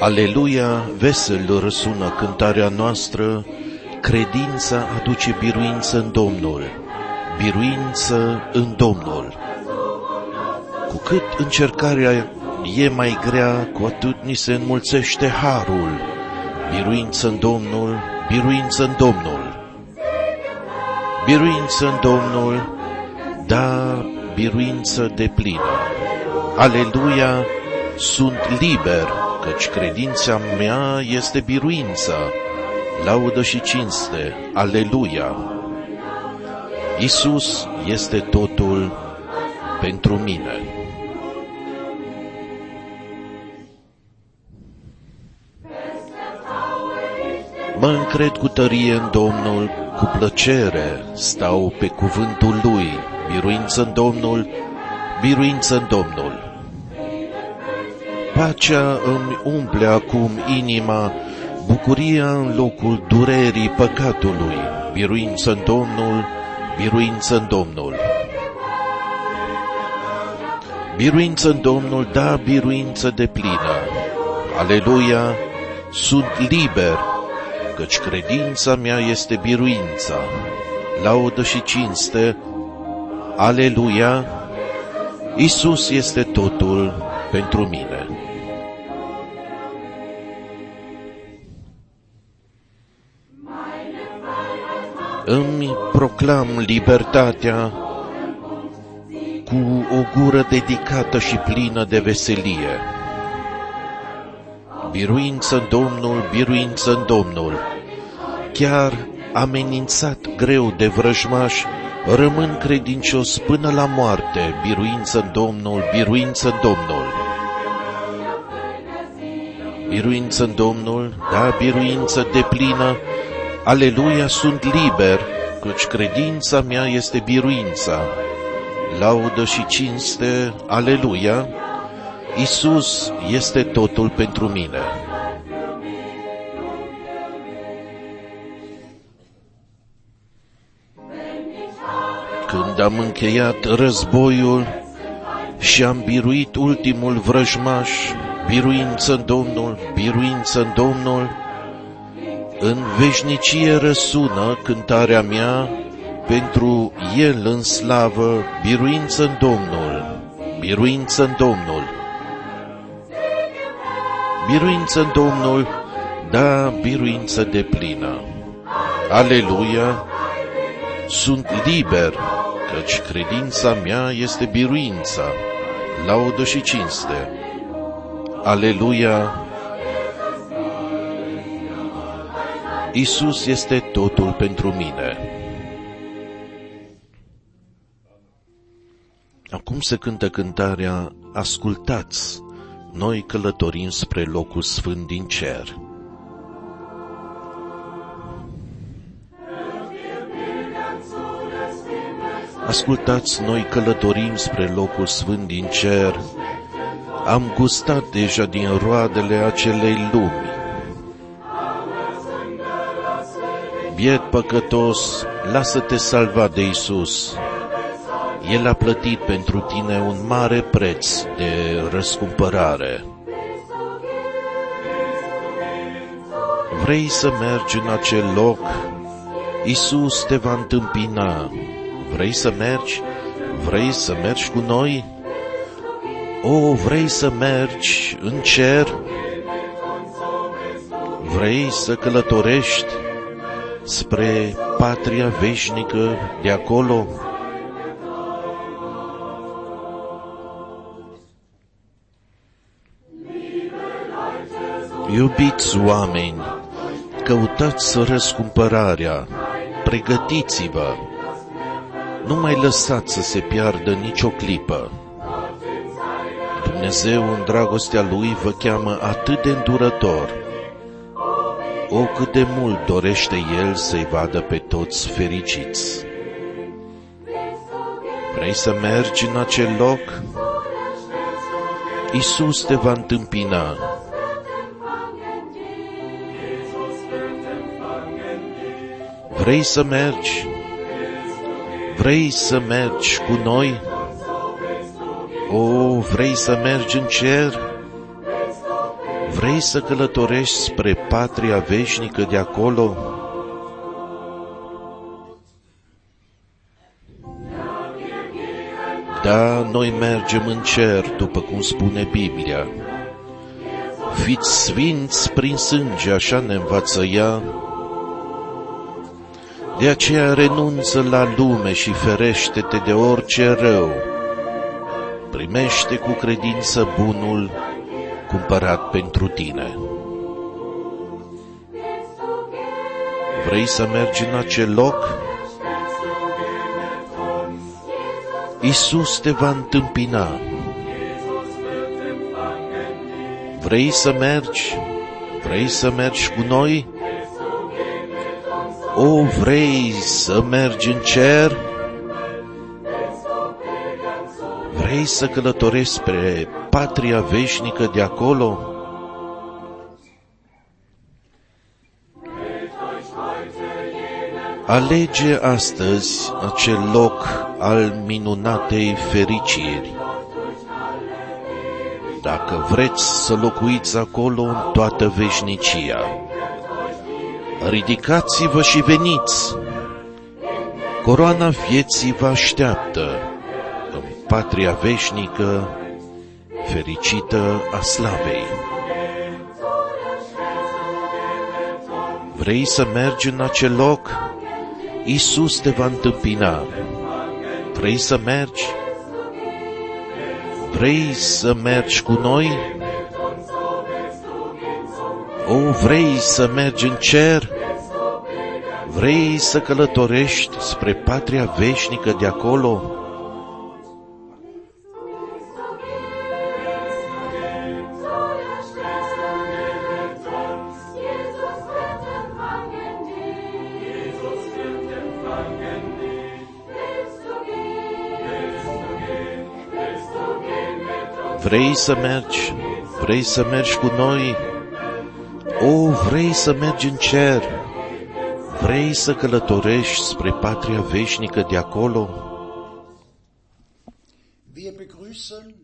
Aleluia, vesel răsună cântarea noastră, credința aduce biruință în Domnul, biruință în Domnul. Cu cât încercarea e mai grea, cu atât ni se înmulțește harul, biruință în Domnul, biruință în Domnul. Biruință în Domnul, da, biruință de plină. Aleluia, sunt liber, căci credința mea este biruință, laudă și cinste, aleluia. Isus este totul pentru mine. Mă încred cu tărie în Domnul, cu plăcere stau pe cuvântul Lui, biruință în Domnul, biruință în Domnul. Pacea îmi umple acum inima, bucuria în locul durerii păcatului, biruință în Domnul, biruință în Domnul. Biruință în Domnul, da, biruință de plină. Aleluia, sunt liber, căci credința mea este biruința. Laudă și cinste, Aleluia, Isus este totul pentru mine. Îmi proclam libertatea cu o gură dedicată și plină de veselie. Biruință în Domnul, biruință în Domnul. Chiar amenințat greu de vrăjmaș, rămân credincios până la moarte, biruință în Domnul, biruință în Domnul. Biruință în Domnul, da, biruință de plină, Aleluia, sunt liber, căci credința mea este biruința. Laudă și cinste, aleluia, Isus este totul pentru mine. Când am încheiat războiul și am biruit ultimul vrăjmaș, biruință în Domnul, biruință în Domnul, în veșnicie răsună cântarea mea, pentru El în slavă, biruință în Domnul, biruință în Domnul. Biruință în Domnul, da, biruință de plină. Aleluia, sunt liber, căci credința mea este biruința, laudă și cinste. Aleluia, Isus este totul pentru mine. Acum se cântă cântarea Ascultați, noi călătorim spre locul sfânt din cer. Ascultați, noi călătorim spre locul sfânt din cer. Am gustat deja din roadele acelei lumi biet păcătos, lasă-te salva de Isus. El a plătit pentru tine un mare preț de răscumpărare. Vrei să mergi în acel loc? Isus te va întâmpina. Vrei să mergi? Vrei să mergi cu noi? O, vrei să mergi în cer? Vrei să călătorești? Spre patria veșnică de acolo. Iubiți oameni, căutați răscumpărarea, pregătiți-vă, nu mai lăsați să se piardă nicio clipă. Dumnezeu în dragostea Lui vă cheamă atât de îndurător, o, cât de mult dorește El să-i vadă pe toți fericiți. Vrei să mergi în acel loc? Isus te va întâmpina. Vrei să mergi? Vrei să mergi cu noi? O, vrei să mergi în cer? Vrei să călătorești spre patria veșnică de acolo? Da, noi mergem în cer, după cum spune Biblia. Fiți sfinți prin sânge, așa ne învață ea. De aceea renunță la lume și ferește-te de orice rău. Primește cu credință bunul cumpărat pentru tine. Vrei să mergi în acel loc? Isus te va întâmpina. Vrei să mergi? Vrei să mergi cu noi? O, vrei să mergi în cer? Vrei să călătorești spre patria veșnică de acolo? Alege astăzi acel loc al minunatei fericiri. Dacă vreți să locuiți acolo în toată veșnicia, ridicați-vă și veniți. Coroana vieții vă așteaptă în patria veșnică fericită a slavei. Vrei să mergi în acel loc? Isus te va întâmpina. Vrei să mergi? Vrei să mergi cu noi? O, vrei să mergi în cer? Vrei să călătorești spre patria veșnică de acolo? Vrei să mergi? Vrei să mergi cu noi? O, vrei să mergi în cer? Vrei să călătorești spre patria veșnică de acolo? Wir begrüßen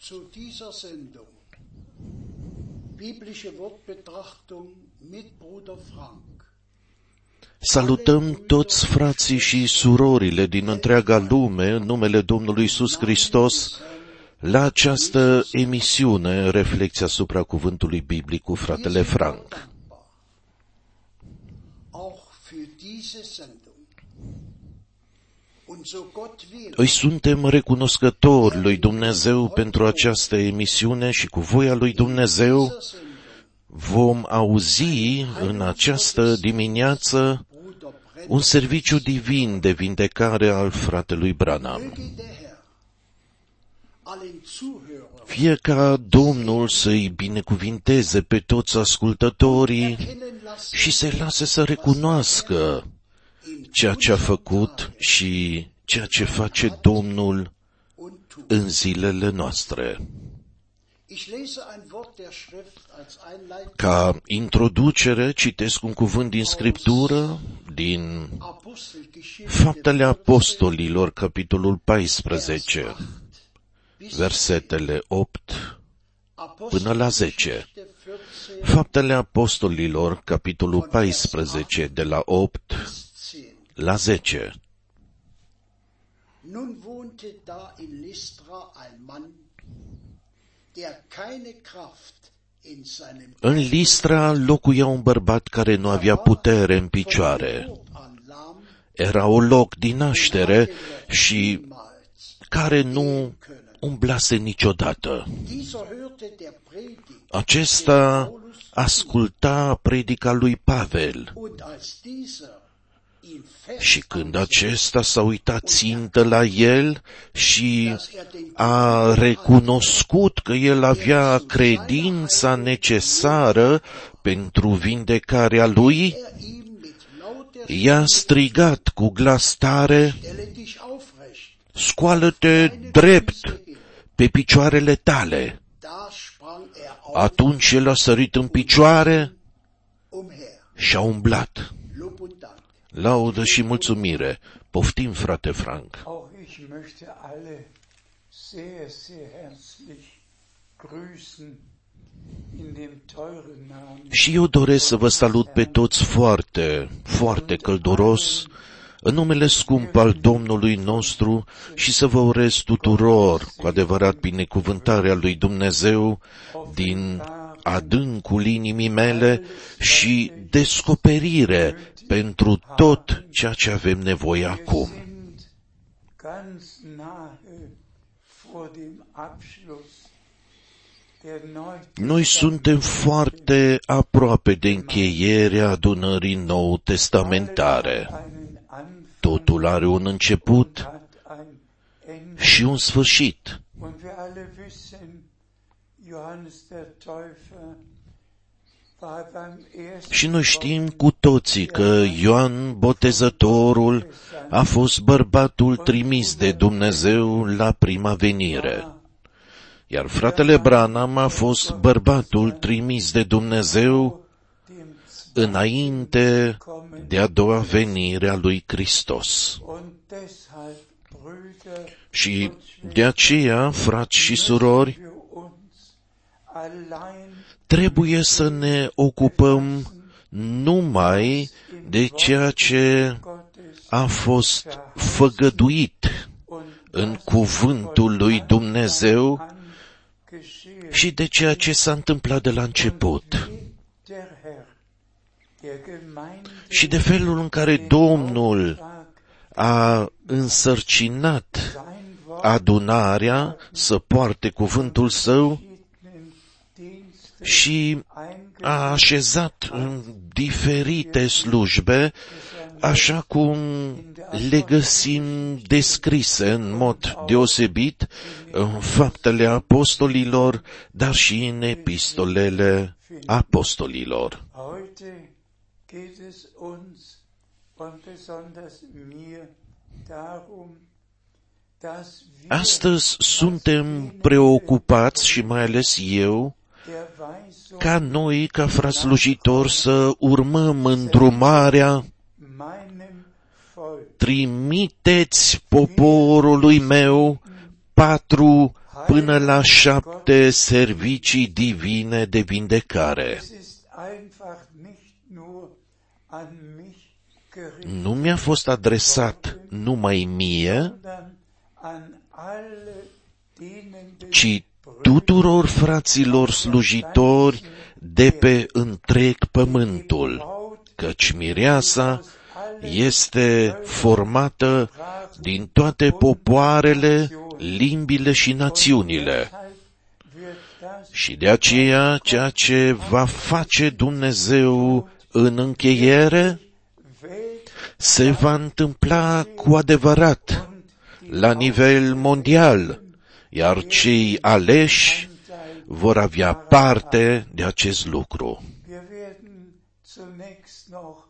zu dieser Sendung biblische Wortbetrachtung mit Bruder Frank. Salutăm toți frații și surorile din întreaga lume în numele Domnului Isus Hristos la această emisiune Reflecția asupra cuvântului biblic cu fratele Frank. Auch für diese Sendung. Und so Gott will, Îi suntem recunoscători lui Dumnezeu pentru această emisiune și cu voia lui Dumnezeu dieser Sendung vom auzi în această dimineață Bruder Brenn, un serviciu divin de vindecare al fratelui Branham. Fie ca Domnul să-i binecuvinteze pe toți ascultătorii erkennen lassen, și să-i lase să recunoască ceea ce a făcut și ceea ce face Domnul und tun. în zilele noastre. Ich lese ein Wort der Schrift als Einleitung Ca introducere citesc un cuvânt din Scriptură, din Apostelgeschichte Faptele Apostolilor, capitolul 14, bis versetele 8 până la 10. Apostelgeschichte 14 Faptele Apostolilor, capitolul 14, de la 8 10. la 10. Nun wohnte da in Lystra ein Mann, der keine Kraft in seinem În Listra locuia un bărbat care nu avea putere în picioare. Geburt an lahm, Era o loc din naștere și niemals care nu können. Umblase niciodată. Dieser hörte der Predigt Acesta asculta predica lui Pavel. Und als dieser ihn fest și când acesta s-a uitat țintă la el și a recunoscut că el avea credința necesară pentru vindecarea lui, er ihm mit lauter i-a strigat cu glas tare, Stelle dich aufrecht. scoală-te drept pe picioarele tale. Da sprang er auf Atunci el a sărit în picioare umher. și a umblat. Lob und Dank. Laudă și mulțumire. Poftim, frate Frank. Auch ich möchte alle sehr, sehr herzlich grüßen in dem teuren Namen Și eu doresc să vă salut pe toți foarte, foarte călduros, în numele scump al Domnului nostru și să vă urez tuturor cu adevărat binecuvântarea lui Dumnezeu din adâncul inimii mele și descoperire pentru tot ceea ce avem nevoie acum. sind ganz nahe vor dem Abschluss der Neutestamentlichen Noi suntem foarte aproape de încheierea adunării nou testamentare. Einen Anfang Totul are un început hat ein Ende. și un sfârșit. Und wir alle wissen, Johannes der Täufer war beim ersten Și noi știm cu toții că Ioan Botezătorul a fost bărbatul trimis de Dumnezeu la prima venire. Iar fratele Branham a fost bărbatul trimis de Dumnezeu dem înainte de a doua venire a lui Hristos. Und deshalb, Brüder, Și de aceea, frați și surori, für uns allein trebuie să ne ocupăm numai de ceea ce Gottes a fost făgăduit und în cuvântul lui Dumnezeu angeschehen. și de ceea ce s-a întâmplat de la început Der Herr, der Gemeinde și de felul în care Domnul Auftrag, a însărcinat sein Wort adunarea să poarte cuvântul său verschiedenen Diensten și a așezat în diferite slujbe, așa cum le găsim descrise în mod deosebit în faptele apostolilor, dar și în epistolele apostolilor. Heute geht es uns und besonders mir darum, dass wir Astăzi suntem preocupați și mai ales eu der Weisung ca noi, ca frați slujitori, să urmăm îndrumarea meinem Volk. trimiteți poporului meu patru până la șapte servicii divine de vindecare. Nu mi-a fost adresat numai mie, sondern an alle dienenden ci tuturor fraților slujitori de pe întreg pământul, Braut căci mireasa este formată din toate popoarele, limbile și națiunile. Deshalb wird das Și de aceea, ceea ce va face Dumnezeu în încheiere Welt se va întâmpla cu adevărat la nivel mondial, iar cei aleși vor avea parte de acest lucru. Wir werden zunächst noch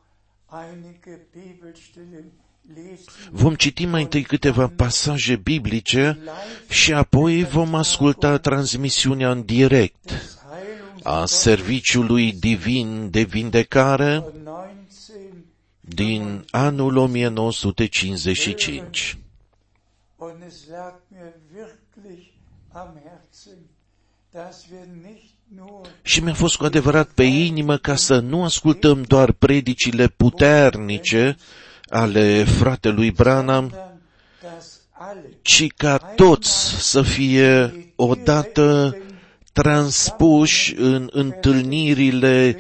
einige Bibelstellen lesen. Vom citi mai întâi câteva pasaje biblice și apoi vom asculta transmisiunea în direct des Heilungs a serviciului divin de vindecare 19 din anul 1955. und es lag mir wirklich am Herzen, dass wir nicht nur Și mi-a fost cu adevărat pe inimă ca să nu ascultăm doar predicile puternice ale fratelui Branham, sondern dass alle ci ca toți să fie odată transpuși în întâlnirile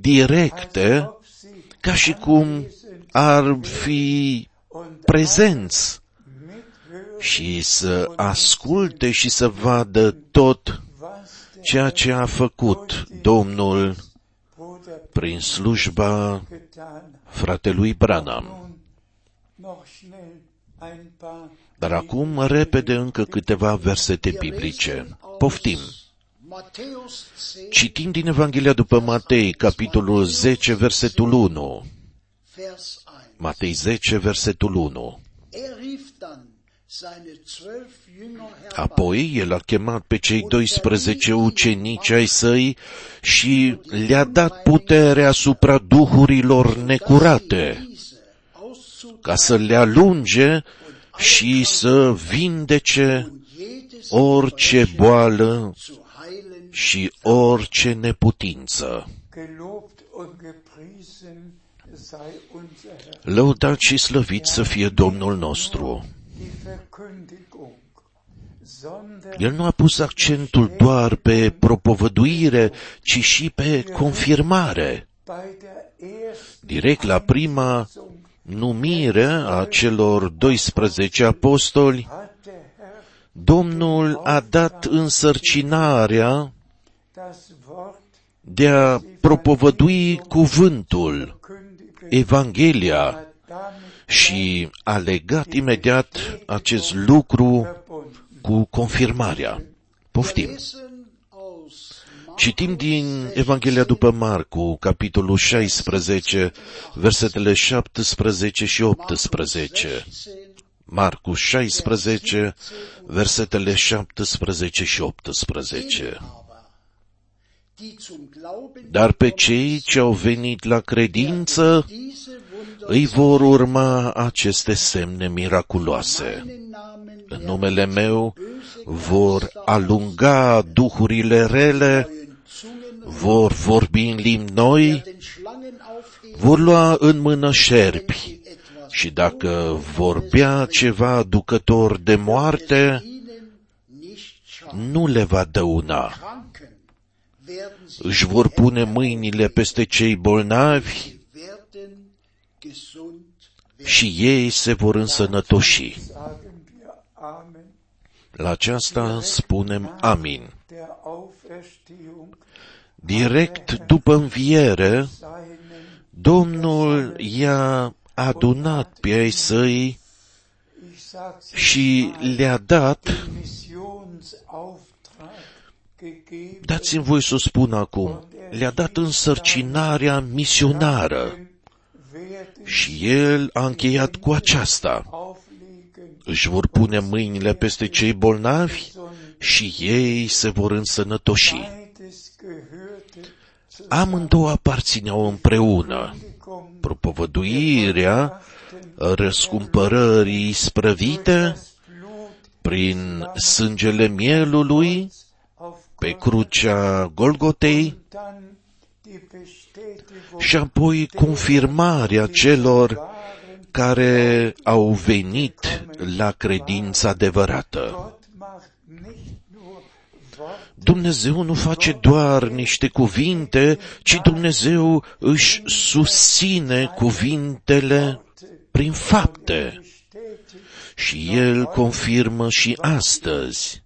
directe, ob sie ca și cum ar fi und prezenți mithören, și să asculte și să vadă tot was der ceea ce a făcut Domnul Bruder prin slujba getan hat. fratelui Branham. Nun noch schnell ein paar Dar acum, repede, încă câteva versete biblice. Poftim! Matthäus 10, Citim din Evanghelia după Matei, capitolul 10, versetul 1. Vers 1. Matei 10, versetul 1. Er rief dann seine zwölf Jünger herbei Apoi el a chemat pe cei 12 ucenici ai săi și le-a dat putere asupra duhurilor necurate, diese auszutreiben ca să le alunge și să vindece und jedes orice boală zu heilen și orice neputință. Gelobt und gepriesen sei unser Herr. Lăudat și slăvit să fie Domnul nostru. Die Verkündigung, sondern El nu a pus accentul doar pe propovăduire, ci și pe confirmare. bei der ersten Direct la prima numire a celor 12 apostoli, hat der Herr Domnul a dat însărcinarea das Wort de a propovădui cuvântul, kündigen, Evanghelia, hat damit și a legat imediat acest lucru verbunden. cu confirmarea. Poftim. Lesen aus Citim din Evanghelia după Marcu, capitolul 16, versetele 17 și 18. 16, Marcu 16, versetele 17 și 18. Dar pe cei ce au venit la credință, diese Wunder îi vor urma aceste semne miraculoase. meinen Namen În numele meu vor alunga duhurile rele, neuen Zungen vor vorbi în limbi noi, den Schlangen aufheben, vor lua în mână șerpi die etwas și dacă vorbea ceva aducător de moarte, ihnen nicht schaden. nu le va dăuna. Kranken werden sie Își vor pune mâinile peste cei bolnavi werden gesund werden. și ei se vor însănătoși. Sagen wir Amen. La aceasta spunem amin. Der Auferstehung Direct după înviere, seinen Domnul i-a adunat pe ai săi ich sag's și le-a dat, Missionsauftrag gegeben, dați-mi voi să o spun acum, le-a dat însărcinarea misionară werden și el a încheiat cu aceasta. auflegen, Își vor pune mâinile peste cei bolnavi și ei se vor însănătoși. beides gehörte zu Amândouă aparțineau împreună. Kündigung Propovăduirea răscumpărării sprăvite das Blut prin sângele mielului auf pe crucea Golgotei dann die Bestätigung și apoi confirmarea celor waren, care au venit la credința adevărată. Gott macht nicht nur Wort Dumnezeu nu face doar niște cuvinte, ci Dumnezeu își susține cuvintele prin fapte. bestätigt, Și El confirmă și astăzi gesagt,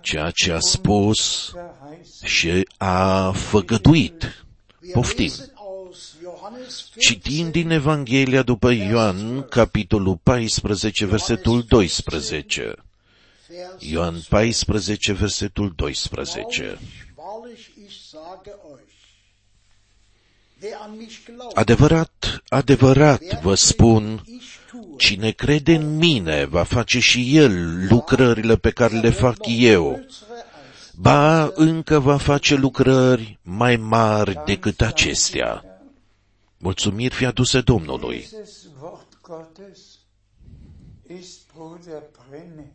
ceea ce a spus verheißen. și a făgăduit. Wir Poftim. lesen aus Johannes Citind 14, din Evanghelia după Ioan, capitolul 14, versetul 12. Vers Ioan 14, versetul 12. Wahrlich, wahrlich, ich sage euch, wer an mich glaubt, Adevărat, adevărat vă spun, ich tue, cine crede în mine va face și el lucrările pe care le fac eu. größere als Ba, încă va face lucrări mai mari decât acestea. Mulțumiri fi aduse Domnului. Dieses Wort Gottes ist Bruder Brenhem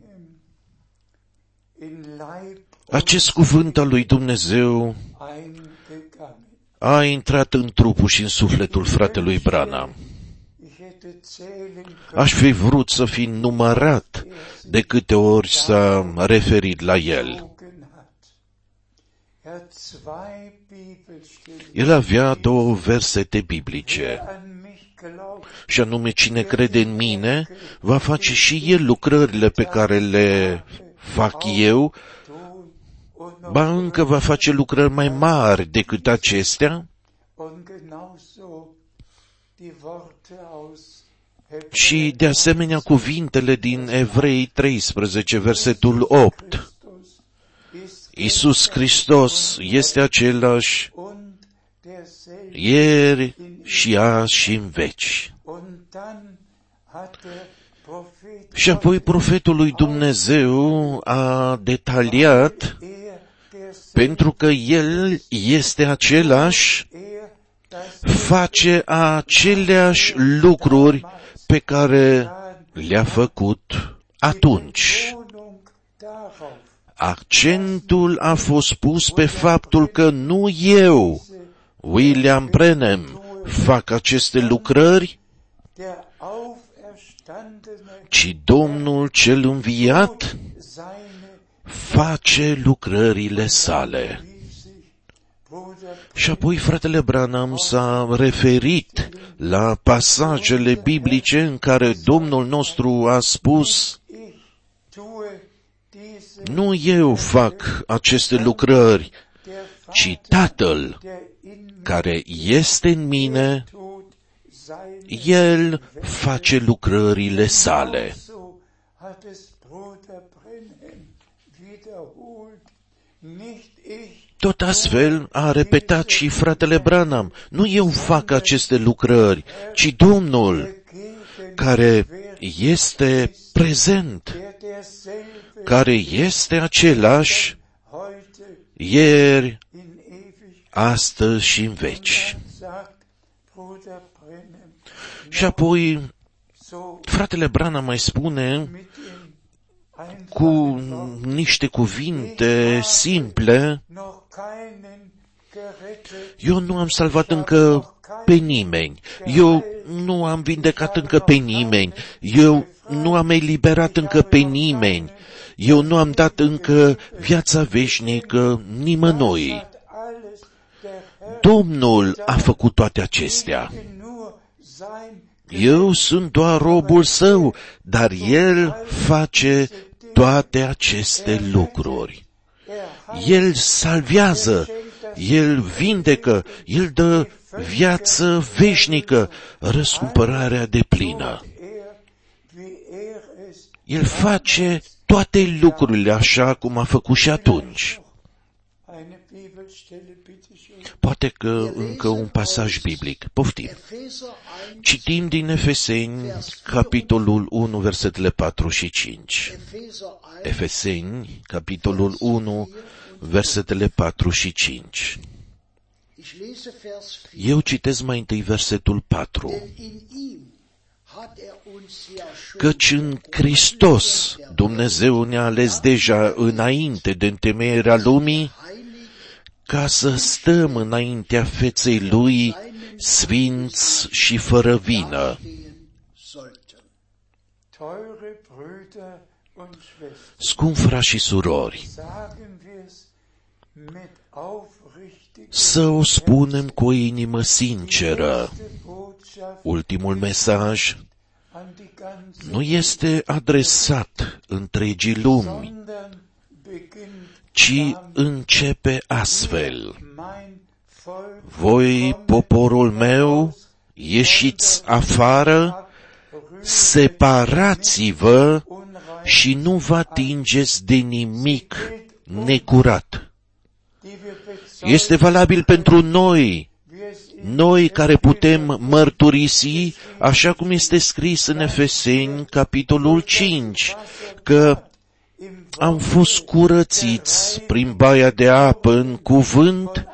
in Leib Acest cuvânt al lui Dumnezeu eingegangen. a intrat în trupul și în sufletul fratelui Branham. Aș fi vrut să fi numărat de câte ori s-a referit la el. gelogen hat. Er hat zwei Bibelstellen. El avea două versete biblice, An mich glaubt, și anume cine crede în mine va face și el lucrările pe care le fac eu, tun und noch ba încă va face lucrări mai mari decât acestea, și de asemenea cuvintele din Evrei 13, versetul 8. Christus ist Iisus Hristos este același und derselbe. ieri și azi și în veci. Und dann hat der Prophet Și apoi profetul lui Dumnezeu a detaliat er, derselbe, pentru că El este același, er, das face aceleași lucruri pe care le-a făcut atunci. Betonung darauf, Accentul a fost pus pe faptul că nu eu, William Branham, fac aceste lucrări, der auferstandene ci Domnul cel înviat seine face lucrările sale. Wie sich Bruder Și apoi fratele Branham s-a referit la pasajele biblice în care Domnul nostru a spus, ich tue diese nu eu fac aceste lucrări, der ci Vater Tatăl der in mir care este în mine, tut seine El face lucrările sale. So hat es Bruder Brenhem wiederholt. Nicht ich, Tot astfel a repetat și fratele Branham, nu eu fac aceste lucrări, ci Domnul dagegen care este prezent, der derselbe care este același heute ieri, in ewig astăzi și în veci. sagt Bruder Brenhem. Și apoi So fratele Branham mai spune mit dem cu einfachen niște cuvinte simple, noch keinen gerettet, eu nu am salvat încă pe nimeni, eu nu am vindecat încă pe nimeni, eu nu am eliberat încă pe nimeni, eu nu am dat încă viața veșnică nimănui. hat alles der Herr Domnul a făcut toate acestea. bin nur sein Eu sunt doar robul său, dar el face toate aceste lucruri. Er hat El salvează, el vindecă, el dă viață veșnică, răscumpărarea de plină. er, wie er es El face toate lucrurile așa cum a făcut și atunci. eine Bibelstelle bitte schön. Poate că încă un pasaj biblic. Poftim. Epheser 1, Citim din Efeseni, capitolul 1, versetele 4 și 5. Epheser 1, Efeseni, capitolul 1, versetele 4 și 5. ich lese Vers 4. Eu citesc mai întâi versetul 4. Denn in ihm hat er uns ja schon Căci în Hristos Dumnezeu ne-a ales deja înainte de întemeierea lumii heilig ca să stăm înaintea feței Lui sfinți și fără vină. stehen sollten. Teure Brüder und Schwestern, Scump frați și surori, sagen wir es mit aufrichtig să o spunem cu o inimă sinceră. Botschaft Ultimul mesaj an die ganze, nu este adresat întregii lumi, sondern beginnt ci începe astfel. mein Volk Voi, poporul meu, ieșiți afară, separați-vă unrein, și nu vă atingeți de nimic necurat. die wir bezeugen, Este valabil pentru noi, wie es in noi care putem mărturisi, așa cum este scris în Efeseni, capitolul 5, că im am fost curățiți prin baia de apă în cuvânt allen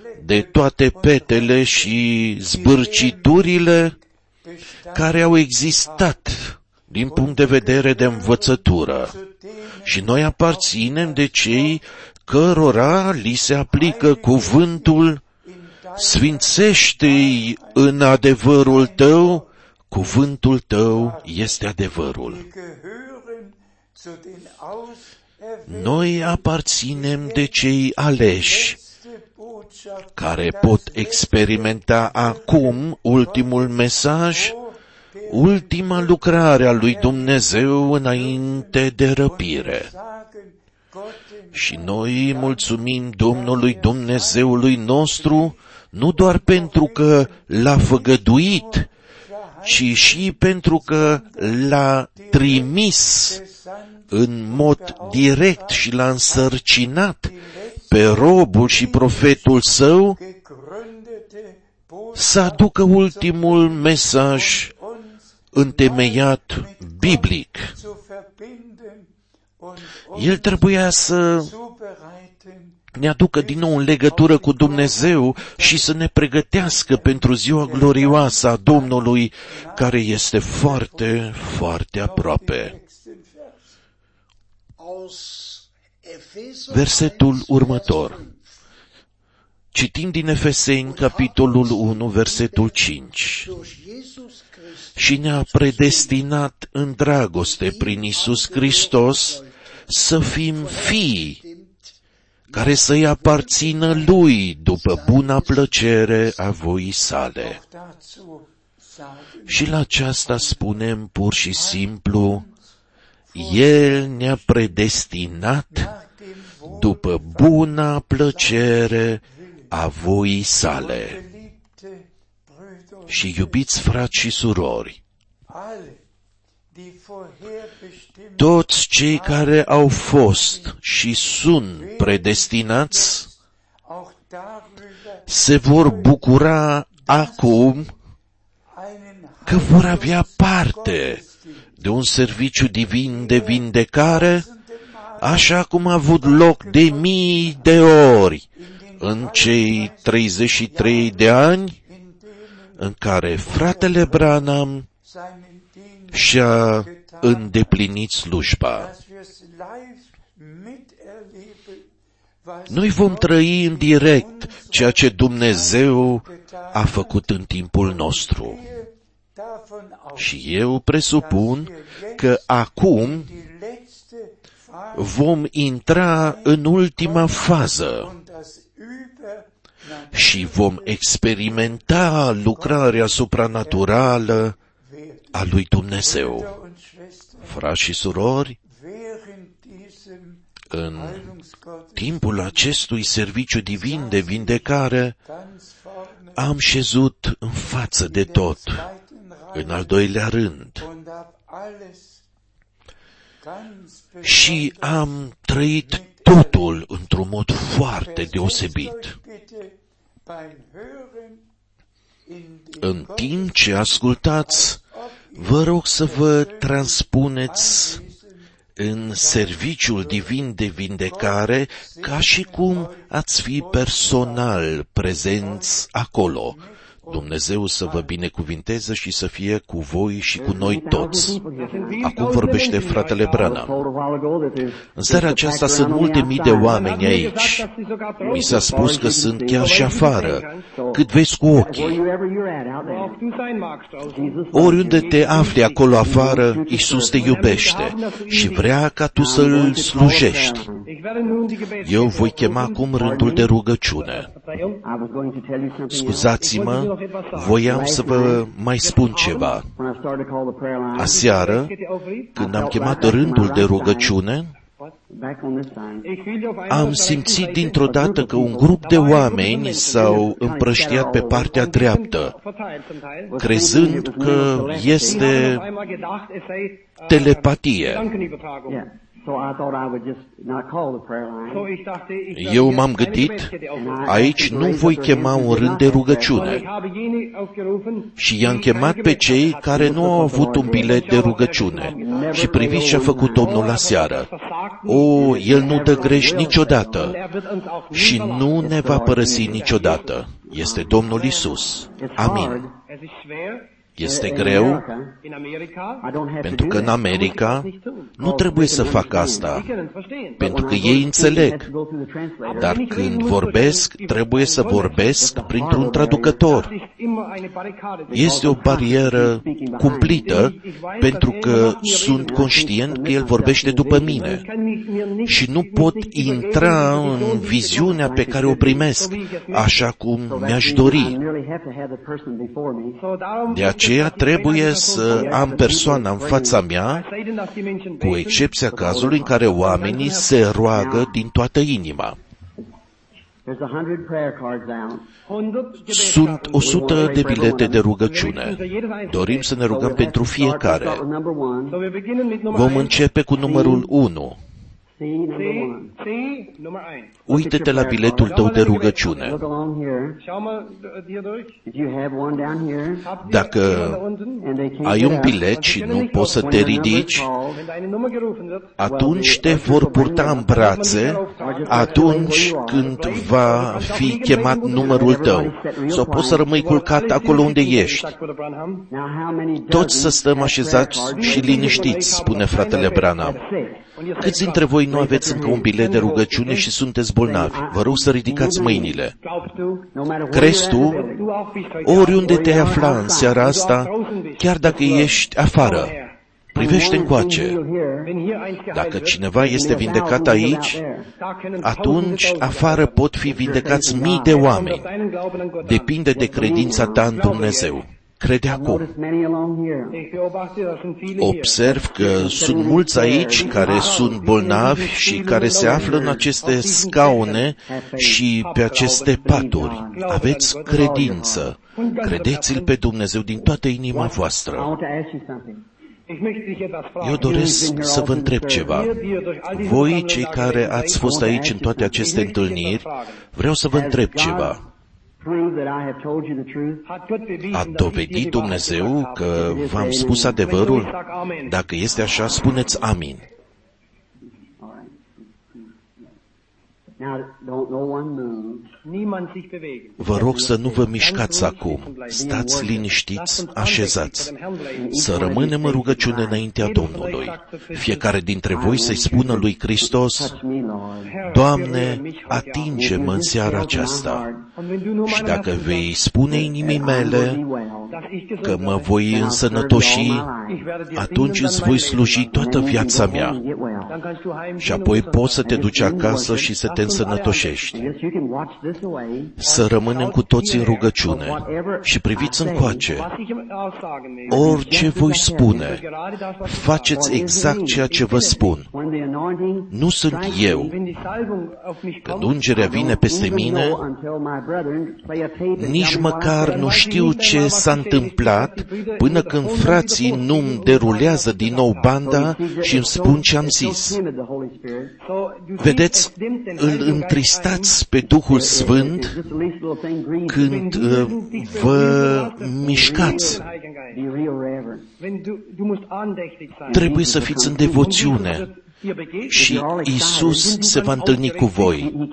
Flecken de toate petele și zbârciturile bestand care au existat din punct de vedere de învățătură. zu denen Și noi aparținem de cei cărora li se aplică cuvântul Sfințește-i în adevărul tău, cuvântul tău este adevărul. wir gehören zu den auserwählten Noi aparținem de cei aleși, letzte Botschaft care pot experimenta acum ultimul mesaj, ultima lucrare a lui Dumnezeu înainte de răpire. sagen Gott dem Și noi mulțumim Domnului Dumnezeului nostru, nu doar pentru că l-a făgăduit, ci și pentru că l-a trimis gesandt în mod direct și l-a însărcinat pe robul și profetul său gegründete Botschaft să aducă ultimul mesaj uns întemeiat biblic. zu verbinden und El trebuia să zubereiten ne aducă din nou în legătură cu Dumnezeu și să ne pregătească pentru ziua glorioasă a Domnului, care este foarte, foarte aprope. Versetul 1, următor. Vers 5. Citim din Efeseni, capitolul 1, versetul 5. Durch Jesus Christus Și ne-a predestinat în dragoste prin Isus Hristos să fim fii stimmt, care să-i aparțină Lui după buna plăcere a voii sale. Dazu sagen Și la aceasta spunem pur și simplu, El ne-a predestinat nach dem Wohl după buna plăcere a voii sale. geliebte Brüder und Și iubiți frați și surori, alle, die vorherbestimmt toți cei care au fost și sunt predestinați auch darüber se vor bucura acum einen că vor avea parte de un serviciu divin de vindecare, așa cum a avut loc de mii de ori în cei 33 de ani in denen în care fratele Branham seinen Dienst și-a îndeplinit slujba. dass wir es live miterleben, was Noi vom trăi în direct ceea ce Dumnezeu a făcut în timpul nostru. Wir davon aus, Și eu presupun că acum die letzte Phase vom intra în ultima fază und das über și vom experimenta lucrarea supranaturală a lui Dumnezeu. und Schwestern Frați și surori, während diesem în Heilungsgott timpul acestui serviciu divin de vindecare, ganz vorne am șezut în față de tot, zweiten Reihe în al doilea rând, und hab alles ganz și am trăit totul într-un mod foarte deosebit. euch bitte beim Hören in În timp ce ascultați, vă rog să vă transpuneți în serviciul divin de vindecare ca și cum ați fi personal prezenți acolo. Dumnezeu să vă binecuvinteze și să fie cu voi și cu noi toți. Acum vorbește fratele Branham. În seara aceasta sunt multe mii de oameni aici. Mi s-a spus că sunt chiar și afară, cât vezi cu ochii. Oriunde te afli acolo afară, Isus te iubește și vrea ca tu să îl slujești. Eu voi chema acum rândul de rugăciune. Scuzați-mă, voiam să vă mai spun ceva. Aseară, când am chemat rândul de rugăciune, am simțit dintr-o dată că un grup de oameni s-au împrăștiat pe partea dreaptă, crezând că este telepatie. Eu m-am gândit, aici nu voi chema un rând de rugăciune. Și i-am chemat pe cei care nu au avut un bilet de rugăciune. Și priviți ce a făcut Domnul la seară. O, El nu dă greș niciodată și nu ne va părăsi niciodată. Este Domnul Isus. Amin. Este greu pentru că în America nu trebuie să fac asta, pentru că ei înțeleg. Dar când vorbesc, trebuie să vorbesc printr-un traducător. Este o barieră cumplită pentru că sunt conștient că el vorbește după mine și nu pot intra în viziunea pe care o primesc, așa cum mi-aș dori. De aceea trebuie să am persoana în fața mea, cu excepția cazului în care oamenii se roagă din toată inima. Sunt o sută de bilete de rugăciune. Dorim să ne rugăm pentru fiecare. Vom începe cu numărul 1. Uită-te la biletul tău de rugăciune. Dacă ai un bilet și nu poți să te ridici, atunci te vor purta în brațe atunci când va fi chemat numărul tău. Sau poți să rămâi culcat acolo unde ești. Toți să stăm așezați și liniștiți, spune fratele Branham. Câți dintre voi nu aveți încă un bilet de rugăciune și sunteți bolnavi? Vă rog să ridicați mâinile. Crezi tu? Oriunde te afla în seara asta, chiar dacă ești afară, privește încoace. Dacă cineva este vindecat aici, atunci afară pot fi vindecați mii de oameni. Depinde de credința ta în Dumnezeu. Crede acum. Observ că sunt mulți aici care sunt bolnavi și care se află în aceste scaune și pe aceste paturi. Aveți credință. Credeți-l pe Dumnezeu din toată inima voastră. Eu doresc să vă întreb ceva. Voi, cei care ați fost aici în toate aceste întâlniri, vreau să vă întreb ceva. A dovedit Dumnezeu că v-am spus adevărul? Dacă este așa, spuneți amin. Vă rog să nu vă mișcați acum. Stați liniștiți, așezați. Să rămânem în rugăciune înaintea Domnului. Fiecare dintre voi să-i spună lui Hristos, Doamne, atinge-mă în seara aceasta. Și dacă vei spune inimii mele că mă voi însănătoși, atunci îți voi sluji toată viața mea. Și apoi poți să te duci acasă și să te însănătoșești. Să rămânem cu toții în rugăciune și priviți încoace. Orice voi spune, faceți exact ceea ce vă spun. Nu sunt eu. Când ungerea vine peste mine, nici măcar nu știu ce s-a întâmplat până când frații nu-mi derulează din nou banda și îmi spun ce am zis. Vedeți, îl întristați pe Duhul Sfânt când uh, vă mișcați. Trebuie să fiți în devoțiune și Isus se va întâlni cu voi.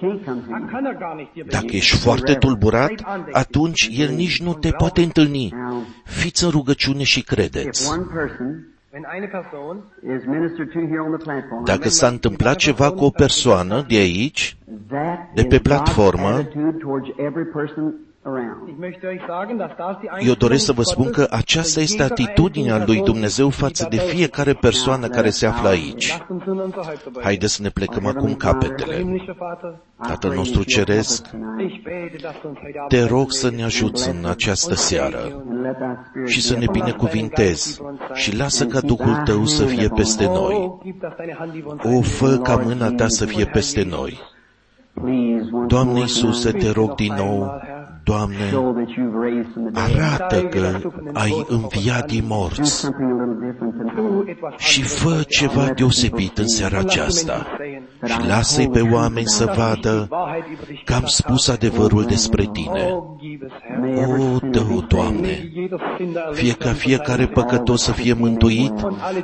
Dacă ești foarte tulburat, atunci El nici nu te poate întâlni. Fiți în rugăciune și credeți. Dacă s-a întâmplat ceva cu o persoană de aici, de pe platformă, eu doresc să vă spun că aceasta este atitudinea lui Dumnezeu față de fiecare persoană care se află aici. Haideți să ne plecăm acum capetele. Tatăl nostru Ceresc, te rog să ne ajuți în această seară și să ne binecuvintezi și lasă ca Duhul Tău să fie peste noi. O, fă ca mâna Ta să fie peste noi. Doamne Iisuse, te rog din nou, Doamne, arată că ai înviat din morți. și fă ceva deosebit în seara aceasta și lasă-i pe oameni să vadă că am spus adevărul despre Tine. O, dă Doamne, fie ca fiecare păcătos să fie mântuit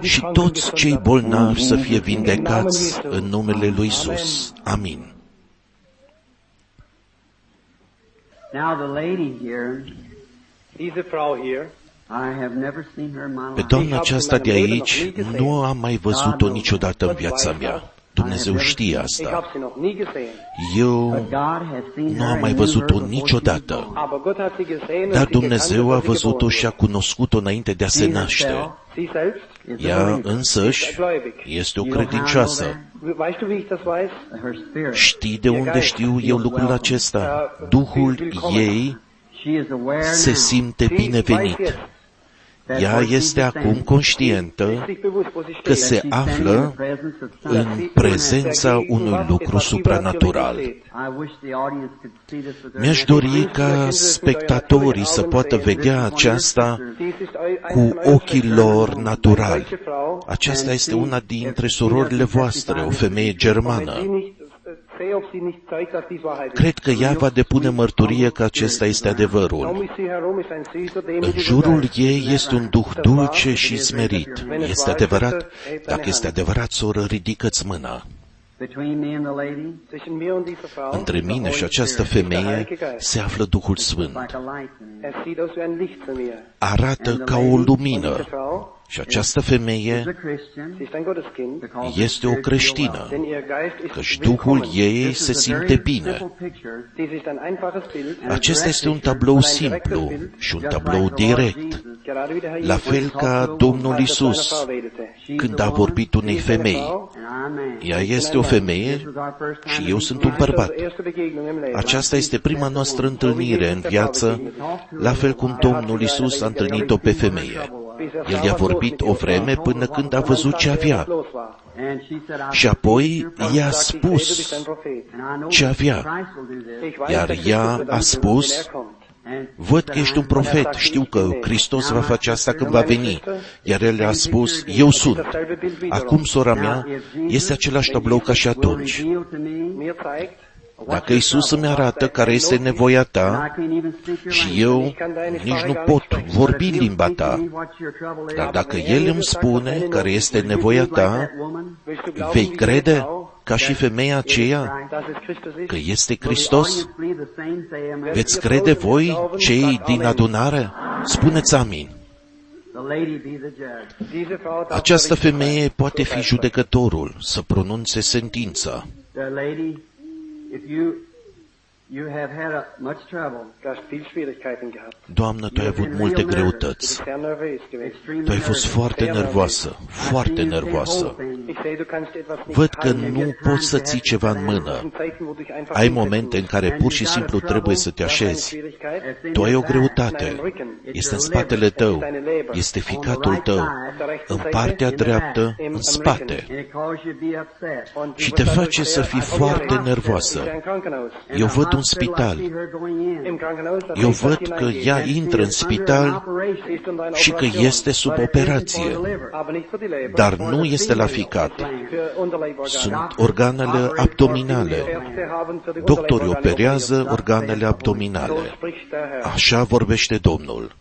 și toți cei bolnavi să fie vindecați în numele Lui Isus. Amin. Now the lady here, Diese Frau hier, I have never seen her in my Pe life. doamna aceasta de aici nu am mai văzut-o niciodată în viața mea. Dumnezeu știe ich asta. habe sie noch nie gesehen. Eu God has seen nu her am mai and văzut-o knew her before niciodată. Aber Gott hat sie gesehen und Dar sie Dumnezeu a gekannt, als sie văzut-o geboren și a cunoscut-o înainte de a se she naște. herself Sie selbst, is a Ea believer. însăși este o credincioasă. Weißt du, wie ich das weiß? Her spirit. Știi de unde știu eu lucrul acesta? Duhul ei She is aware se now simte Sie weiß binevenit. Jetzt, that Ea where she este acum stands, conștientă sich bewusst, wo sie că steht. se she's standing in află the presence of something. în prezența unui lucru supranatural. I wish the audience could see this with their Mi-aș dori ca spectatorii să poată vedea aceasta cu ochii lor naturali. Aceasta este una dintre surorile voastre, o femeie germană. Cred că ea va depune mărturie că acesta este adevărul. În jurul ei este un duh dulce și smerit. Este adevărat? Dacă este adevărat, soră, ridică-ți mâna. Between me and the lady, Zwischen mir und dieser Frau Între ist der mine și Holy această Spirit, der femeie Heilige Geist. se află Duhul it's Sfânt. Like a light to me. Er sieht aus wie ein Licht zu mir. Arată ca o Und diese lumină. Frau, Și această She's femeie a Christian sie ist ein Gotteskind, because her este o spirit feels creștină, denn ihr Geist ist căci Duhul willkommen. ei This se is a simte very bine. simple picture Dies ist ein einfaches Bild, Acesta este un tablou simplu și un tablou direct, gerade wie der Herr la Jesus fel ca Domnul als er zu einer Isus Frau redete. când a vorbit unei femei. Ea este o femeie și eu sunt un bărbat. Unsere erste Begegnung im Leben. Aceasta este prima noastră întâlnire în viață, la fel cum Domnul Isus a întâlnit-o pe femeie. El i-a vorbit o vreme până când a văzut ce avea. Și apoi i-a spus ce avea. Iar ea a spus, Văd că ești un profet, știu că Hristos va face asta când va veni. Iar el a spus, eu sunt. Acum, sora mea, este același tablou ca și atunci. Mir zeigt, Dacă Isus îmi arată care este nevoia ta și eu nici nu pot vorbi limba ta, dar dacă El îmi spune care este nevoia ta, willst du glauben, vei wie crede diese Frau, ca și femeia aceea dass es Christus ist? că este Hristos? Veți crede voi, cei din adunare? Spuneți amin. Diese Frau darf Această der Richter femeie sein. poate fi judecătorul, să pronunțe sentința. The lady, if you you have had a, much trouble, Du hast viel Schwierigkeiten gehabt. Doamnă, tu ai avut multe Du greutăți. bist sehr nervös gewesen. extremely Tu ai fost nervous. foarte nervoasă, foarte nervoasă. Ich sehe, du kannst etwas nicht Văd că halten. nu poți să ții ceva în Das mână. sind Zeiten, wo du dich einfach Ai hinsetzen momente în musst. care pur și simplu trebuie să te Du hast eine așezi. Schwierigkeit Tu ai o greutate. Este în spatele tău. Este ficatul tău. În partea dreaptă, în spate. And it causes you to be upset. und du Și wirst te dadurch face sehr să fii aufgeregt. foarte Ich nervoasă. sehe ein Krankenhaus. Eu văd un I spital. see her going in. Im Krankenhaus, da Eu trägt văd das că hineingehen. ea intră în spital Sie ist unter einer și că Operation, este sub operație, aber nicht für die Leber, dar nu este la ficat. für Unterleiborgane. Sunt organele abdominale. Ärzte haben für die Doctorii Unterleiborgane operează operiert. organele So abdominale. spricht der Herr. Așa vorbește Domnul.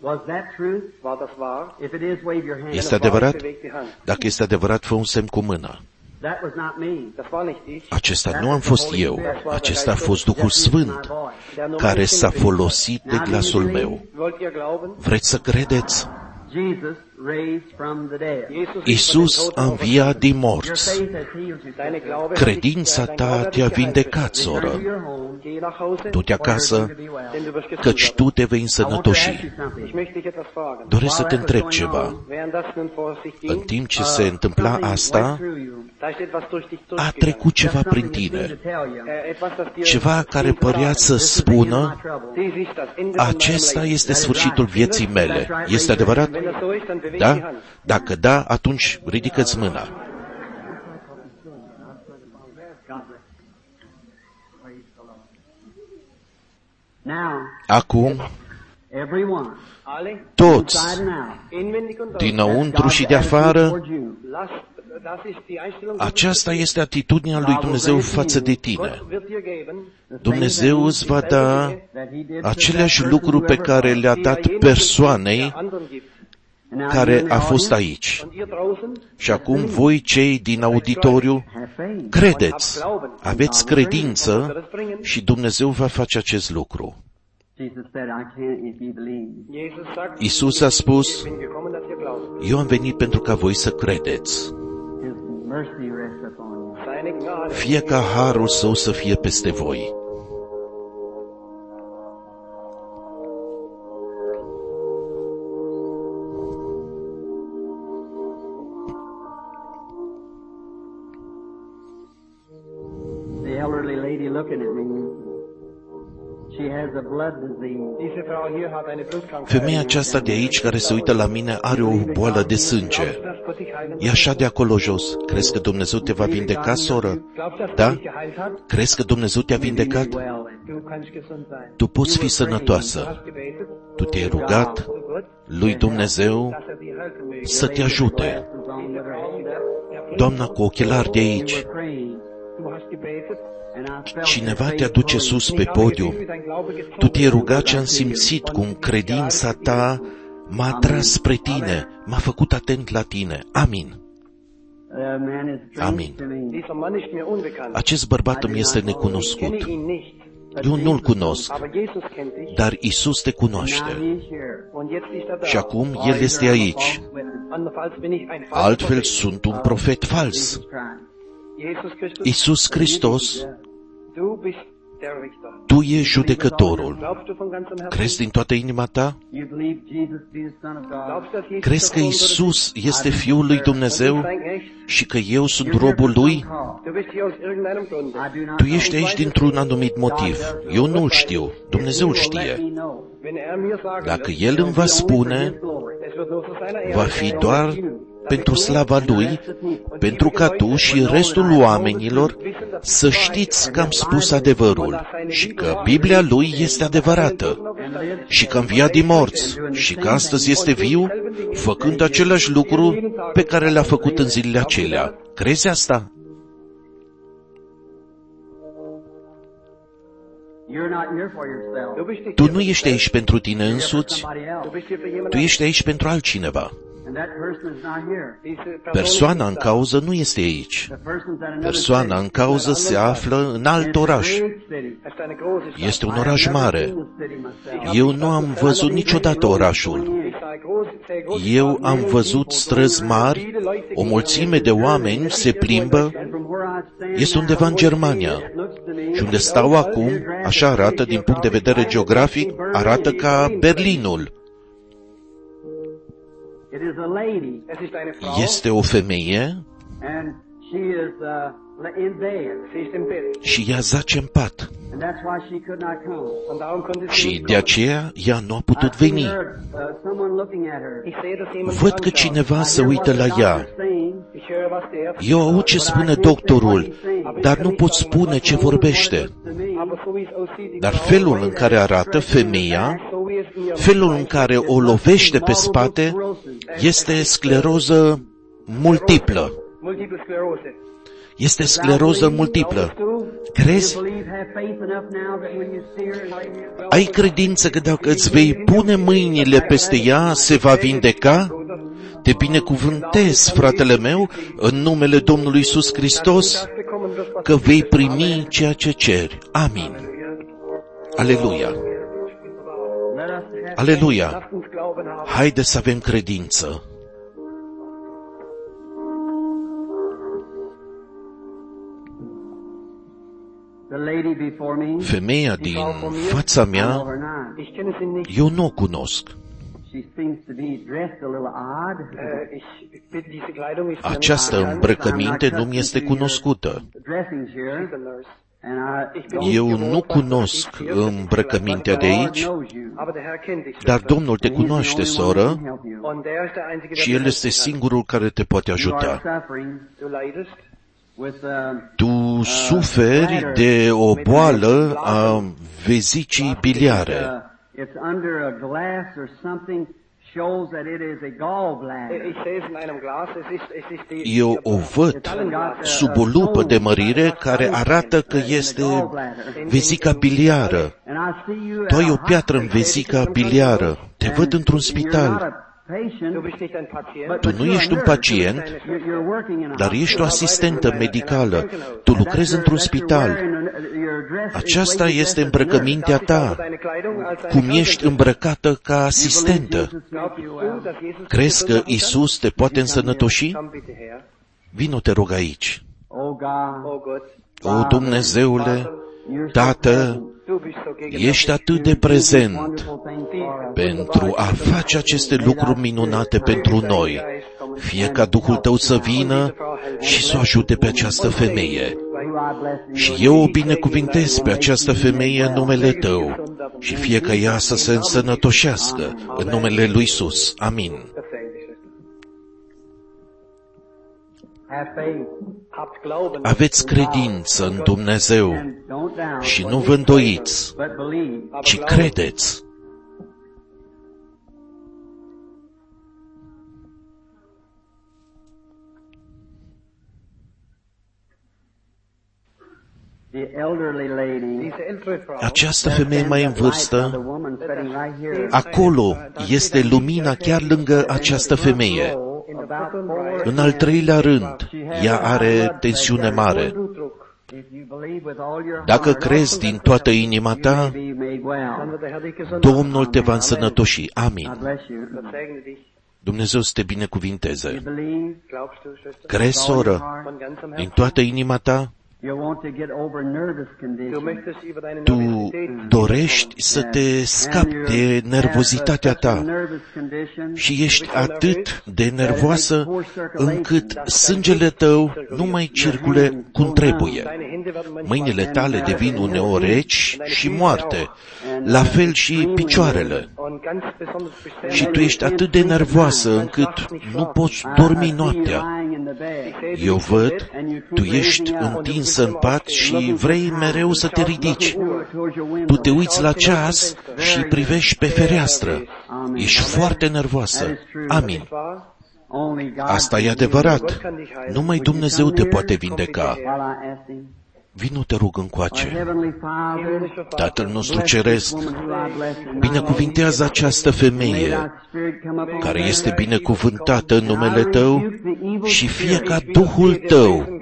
Was that truth? War das wahr? If it is, wave your hand. Este adevărat? Bewegt die Hand. Dacă este adevărat, fă un semn cu mâna. That was not me. Das war nicht ich. Acesta nu am fost eu, acesta a fost Duhul Sfânt Der nur care mein s-a Kind ist. folosit de glasul meu. Wollt ihr glauben? Vreți să credeți? Jesus raised from the dead. Jesus ist Isus von den a Toten înviat din Your morți. faith has healed you. Deine Glaube Credința hat dich- ta dein Glaube te-a hat dich vindecat, geheilt. soră. Return to your home. Geh nach Hause, Du-te acasă, denn du wirst gesund căci werden. tu te vei I want to ask însănătoși. you something. Ich möchte dich etwas fragen. Doresc să While te that was întreb going ceva. on, Während das nun vor sich În ging, timp ce uh, se întâmpla something went asta, through you. da ist etwas durch dich a durchgegangen. trecut ceva Just prin something that tine. seemed to tell you, Äh, etwas, das dir Ceva care părea să spună, Dies ist das Ende von meinem acesta Leben. este sfârșitul vieții mele. Este adevărat? Wenn das so ist, dann beweg die Da? Hand. Dacă da, atunci ridică-ți mâna. Now, Acum, everyone, Alle, toți, inside and out, inwendig und draußen. dinăuntru și God's de attitude afară, towards you. Lass, das ist die Einstellung aceasta este atitudinea lui Dumnezeu față de tine. Gott wird dir geben, Dumnezeu îți va da That he did to aceleași that lucruri pe person care le-a die er dat jenem persoanei care you in the a fost audience, aici. Und ihr draußen, Și acum voi, cei din auditoriu, Have faith. credeți, aveți wird credință es bringen. și Dumnezeu va face acest lucru. Jesus said, I can't if you believe. Jesus sagt, Isus a spus, ich bin gekommen, dass ihr glaubt. eu am venit pentru ca voi să credeți. His mercy rests upon you. Seine Gnade. Fie ca harul său să fie peste voi. Femeia aceasta de aici care se uită la mine are o boală de sânge. Glaubst du, dass Gott dich heilen E așa de acolo jos. Crezi că Dumnezeu te va vindeca, soră? Glaubst du, dass Da? Gott dich geheilt hat? Crezi că Dumnezeu te-a vindecat? Well, Du kannst gesund sein. Tu poți fi Du sănătoasă. hast gebetet Tu te-ai rugat zu Gott, lui Dumnezeu dass er dir helfen möge. să te ajute. glasses on with her hand up. Doamna cu ochelari de aici, We're praying, Du hast gebetet. and I felt cineva your te faith aduce growing. sus pe Ich habe podium. gefühlt, wie dein Glaube gezogen Tu te-ai wird. rugat și am simțit cum credința ta m-a atras spre tine, m-a făcut atent la tine. Amin. The man is strange Amin. to me. Dieser Mann ist mir unbekannt. Acest bărbat îmi este Ich necunoscut. kenne ihn nicht. Eu nu-l cunosc, Aber Jesus kennt dich. dar Isus te Now cunoaște. he's here. Und jetzt ist er da. Și acum El este aici. Andernfalls bin ich ein falscher Altfel Prophet. sunt un profet fals. Jesus Christ. Jesus Christus, Isus Hristos, du bist der Richter. Tu ești judecătorul. Glaubst du von ganzem Herzen? Crezi din toată inima ta? You believe Jesus to be the Son of God. Glaubst du, dass Jesus Crezi că der Sohn Gottes Isus este Fiul lui ist? Und Dumnezeu ich sein Knecht? și că eu sunt robul lui? Du bist hier aus irgendeinem Grunde. I do not Tu know. ești aici dintr-un anumit motiv. Eu nu-l știu. Dumnezeu îl He will let știe. Me know. Wenn er mir sagen Dacă wird, El îmi va spune, es wird nur zu seiner Ehre va fi sein. doar pentru slava Lui, pentru ca tu și restul oamenilor să știți că am spus adevărul și că Biblia Lui este adevărată și că a înviat din morți și că astăzi este viu, făcând același lucru pe care le-a făcut în zilele acelea. Crezi asta? Tu hier nu für ești dich aici pentru tine You're for însuți, somebody selbst. Du else. bist hier für jemand tu ești aici pentru altcineva. And that person is not here. Diese Person Persoana ist în nicht da. cauză nu este aici. The person's at another Persoana în city. cauză se află în alt oraș. It's a big city. Es ist eine große Stadt. Este un I have oraș never mare. seen the city myself. Eu nu am văzut niciodată orașul. Ich sah große, sehr große Eu Straßen, am viele văzut People, străzi mari, viele Leute o gehen mulțime de oameni se plimbă, And from where I stand este now, undeva în Germania. it looks to me Și unde stau acum, așa arată din punct de vedere geografic, arată ca Berlinul. It is a lady, Es ist eine Frau, Este o femeie and she is uh, in bed, sie ist im Bett. și ea zace în pat. and that's why she could not come. Und darum konnte sie Și nicht de kommen. aceea ea nu a putut I see veni. her, uh, someone looking at her. Ich sehe, dass jemand Văd că anschaut. cineva I se hear uită what la the ea. doctor's saying, Ich höre, was der Arzt Eu aud ce spune doctorul, dar nu pot spune ce vorbește. Aber so wie es aussieht, die Dar Frau, felul în care arată femeia, so wie es in ihrem felul în care o lovește pe spate, este scleroză multiplă. Multiple Sklerose. Este scleroză multiplă. Crezi? Ai credință că dacă îți vei pune mâinile peste ea, se va vindeca? Te binecuvântez, fratele meu, în numele Domnului Isus Hristos, că vei primi ceea ce ceri. Amin. Aleluia. Aleluia. Lasst uns Glauben haben. Haide să avem credință. Femeia din fața mea, Ich kenne sie nicht. eu nu o cunosc. She seems to be dressed a little odd. Äh, ich, ich bin, diese Kleidung ist mir Această nicht bekannt. îmbrăcăminte nu mi este cunoscută. The dressings She's here, a nurse. and I, Eu nu cunosc îmbrăcămintea de aici, knows you. Aber der Herr kennt dich. dar Schwester. Domnul te And he's the cunoaște, only one soră, who can help you. Und der ist der Einzige, der și dir El este helfen kann. singurul care te poate You are ajuta. Suffering Du leidest with uh, Tu suferi de o boală a vezicii biliare. uh, it's under a glass or something shows that it is a gallbladder. Ich sehe es in einem Glas. Es ist, es ist die, Eu o văd sub o lupă de mărire care arată că este vezica biliară. And I see you Tu ai o at a piatră în hospital. vezica biliară. Te văd într-un You're not spital. A patient, Du bist nicht ein Patient. but- Tu but nu you're a ești un nurse. pacient, You're, you're working in a dar ești o hospital. asistentă medicală. Tu lucrezi într-un spital. Aceasta este îmbrăcămintea ta. Cum ești îmbrăcată ca asistentă. Crezi că Isus te poate însănătoși? Vino te rog aici. Oh God, O Dumnezeule, Tată, ești atât de prezent pentru a face aceste lucruri minunate pentru noi. Fie ca Duhul Tău să vină și să o ajute pe această femeie. Și eu o binecuvintez pe această femeie în numele Tău și fie ca ea să se însănătoșească în numele Lui Isus. Amin. Aveți credință în Dumnezeu and don't doubt, și nu vă îndoiți, but believe. ci credeți. The elderly lady, Diese ältere Frau. Această femeie mai în the vârstă, woman sitting right here, acolo este lumina chiar lângă această femeie. Of about four. În al treilea rând, ea are tensiune mare. Blutdruck. If you believe with all your Dacă heart, crezi din toată inima you ta, may be made well. Dann wird der Herr dich gesund Domnul te va însănătoși. God Amin. bless you. Gott segne dich. Dumnezeu să te You binecuvinteze. believe Glaubst du, Schwester? Crezi, with all your soră, heart. Von ganzem din Herzen. toată inima ta, You want to get over nervous Du conditions. möchtest über deine tu Nervosität dorești să te scapi de nervozitatea ta și ești atât de nervoasă încât sângele tău nu mai circule cum trebuie. Deine Hände werden manchmal Mâinile tale devin uneori reci și moarte, la fel și picioarele. Und ganz besonders beständig. Și tu ești atât de nervoasă încât nu poți dormi noaptea. Eu văd, tu ești întinsă în pat și vrei mereu să te ridici. Tu te uiți la ceas și privești pe fereastră. Ești foarte nervoasă. Amin. Asta e adevărat. Numai Dumnezeu te poate vindeca. Vino te rog încoace. Tatăl nostru ceresc, binecuvintează această femeie care este binecuvântată în numele Tău și fie ca Duhul Tău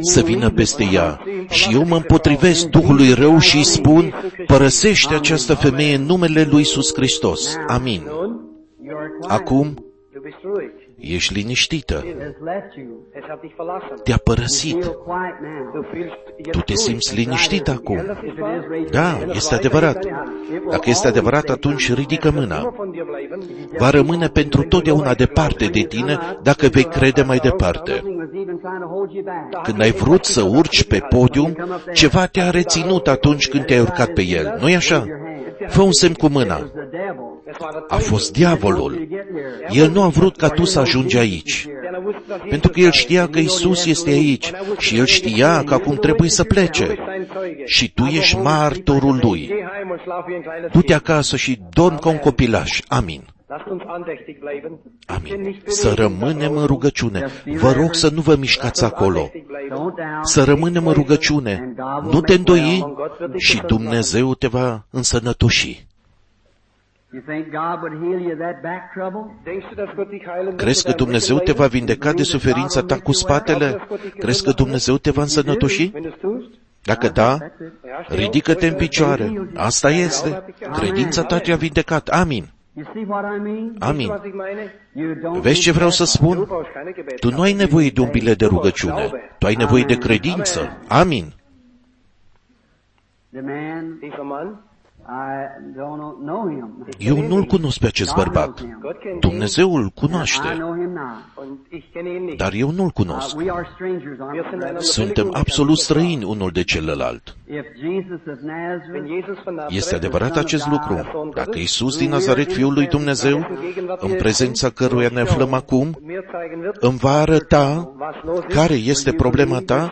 să vină peste ea. Și eu mă împotrivesc Duhului rău și îi spun, părăsește această femeie în numele lui Iisus Hristos. Amin. Acum Du bist ruhig. Ești liniștită. Es hat dich verlassen. Te-a părăsit. Du fühlst jetzt Tu te ruhig. simți liniștit acum. Das ist wahr. Da, este adevărat. Dacă este adevărat, atunci ridică mâna. Nur von dir bleiben. Va rămâne pentru totdeauna departe de tine dacă vei crede mai departe. Când ai vrut să urci pe podium, ceva te-a reținut atunci când te-ai urcat pe el. Nu-i așa? Fă un semn cu mâna. Es war der A fost diavolul. El nu a vrut ca tu să ajungi aici. Denn er wusste, dass Pentru că el știa că Isus este aici și el știa că acum trebuie să plece. sein Zeuge. Și tu ești martorul lui. Geh heim und schlaf wie ein kleines Du-te Kind. acasă și dorm ca un copilaș. Amin. Lasst uns andächtig bleiben. Amin. Să rămânem în rugăciune. Vă rog să nu vă mișcați acolo. Să rămânem în rugăciune. Nu te îndoi și Dumnezeu te va însănătoși. Crezi mit că deinem Dumnezeu te va vindeca de suferința ta cu spatele? Crezi că Dumnezeu te va însănătoși? Wenn du es tust, Dacă da, ja, steh auf. ridică-te în picioare. Asta este. Credința ta te-a vindecat. Amin. Weißt Amin. du, was ich meine? Vezi ce vreau să Du spun? brauchst keine Gebete. Tu nu ai nevoie de un bilet de rugăciune. Tu ai nevoie de credință. Amin. Dieser Mann, Eu nu-l cunosc pe acest bărbat. Gott kennt ihn Dumnezeu îl I cunoaște, know him not. und ich kenne ihn nicht. dar eu nu-l Uh, cunosc. we are strangers, aren't Wir we? sind brother? einander Suntem völlig absolut unbekannt. străini unul de celălalt. If Jesus of Wenn Nazareth Jesus von Nazareth, Este adevărat acest lucru. Dacă Iisus din Nazaret, Fiul lui Dumnezeu, în prezența căruia ne aflăm acum, mir zeigen wird, îmi va arăta was los ist, care este problema ta,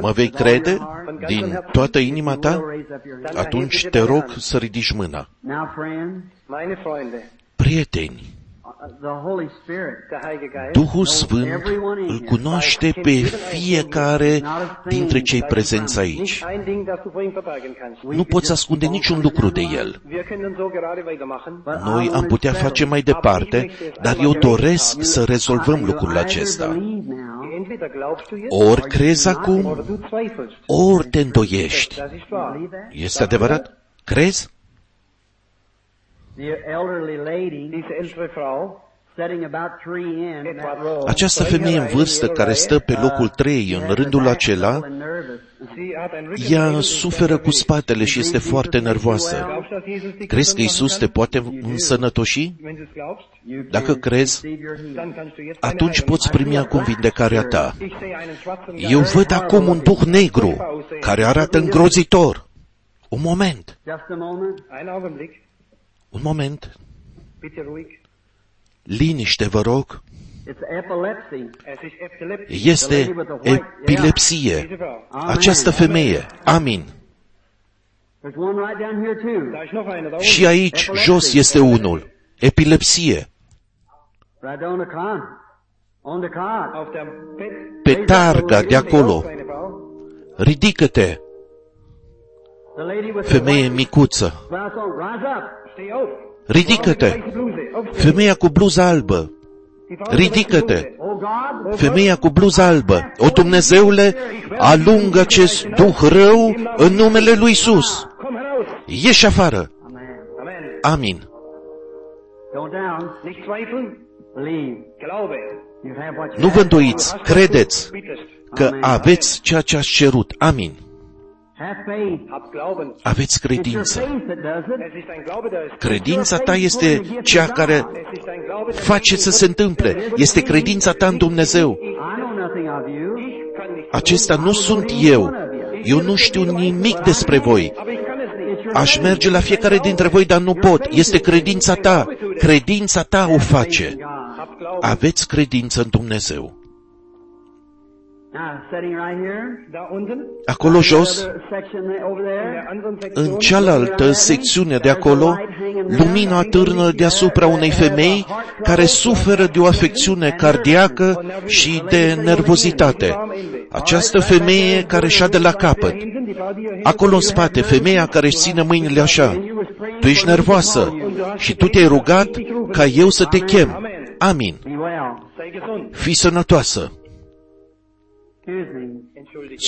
mă vei crede din toată inima ta, raise up your hand. atunci te rog să ridici mâna. Now, friends, meine Freunde, Prieteni, uh, the Holy Spirit der Heilige Geist, Duhul Sfânt îl cunoaște pe fiecare dintre cei prezenți aici. nicht ein Ding, das du vor ihm verbergen kannst. Nu poți ascunde niciun lucru de el. Wir können so gerade weitermachen. But I Noi am want putea to face mai departe, dar eu doresc să rezolvăm lucrul acesta. believe now Entweder glaubst du jetzt, Ori crezi acum, oder du zweifelst. ori te îndoiești. Das ist wahr. believe that? Este adevărat? Crezi? The elderly lady Diese ältere Frau, sitting about three in etwa that row, Această femeie în vârstă care stă pe locul 3 în rândul acela, and nervous. sie hat ein ea suferă cu spatele și este foarte nervoasă. Glaubst du, dass Jesus dich Crezi că gesund Isus te machen poate însănătoși? kann? Wenn du es glaubst, You Dacă can crezi, receive your healing. dann kannst du jetzt deine atunci Heilung poți primi acum vindecarea ta. Ich sehe einen schwarzen Eu Geist. văd acum un duh negru care arată îngrozitor. Un moment, Just a moment. Einen Augenblick, un moment. bitte ruhig. Liniște, vă rog. It's epilepsy. Es ist Epilepsie. Este epilepsie. Diese Frau. Amen. Această femeie. Amin. There's one right down here too. Da ist noch einer da Și aici, jos, este unul. Epilepsie. Right on the cot. On the cot. Auf dem Bett. Pe targa de acolo. Eine Frau. Ridică-te, The lady with femeie the white micuță. blouse on. Rise up. Steh auf. Ridică-te, Weiße Bluse. Aufstehen. femeia cu bluză albă. ridică-te! Oh God, Femeia cu bluza albă, o Dumnezeule, alungă acest duh rău în numele lui Isus. Komm heraus. Ieși afară! Amen. Amen. Amin. Don't down. Nicht zweifeln, Believe. glaube. You have what you Nu vă have. îndoiți, credeți Bittest. că aveți ceea ce ați cerut. Amin. Aveți It's your credință. faith that does it. Es ist dein Glaube, der ist. Credința ta este cea care Es ist dein Glaube, der face să se întâmple. Este credința ta în Dumnezeu. I know nothing of you. Ich kann nicht. Acesta nu sunt eu. Eu nu știu nimic despre voi. Aber ich kann es nicht. It's your Aș merge la fiecare dintre voi, dar nu pot. Este credința ta. Credința ta o face. God. Habt Glauben. Aveți credință în Dumnezeu. Anderen Sektion. în cealaltă secțiune de acolo, lumina târnă deasupra unei femei care suferă de o afecțiune cardiacă și de nervozitate. Această femeie care și de la capăt. Hinten, die Frau, die hier Acolo în spate, femeia care își ține mâinile așa. Tu ești nervoasă și tu te-ai rugat ca eu să te chem. Amin. Be well. sei gesund. Fii sănătoasă. Spirit.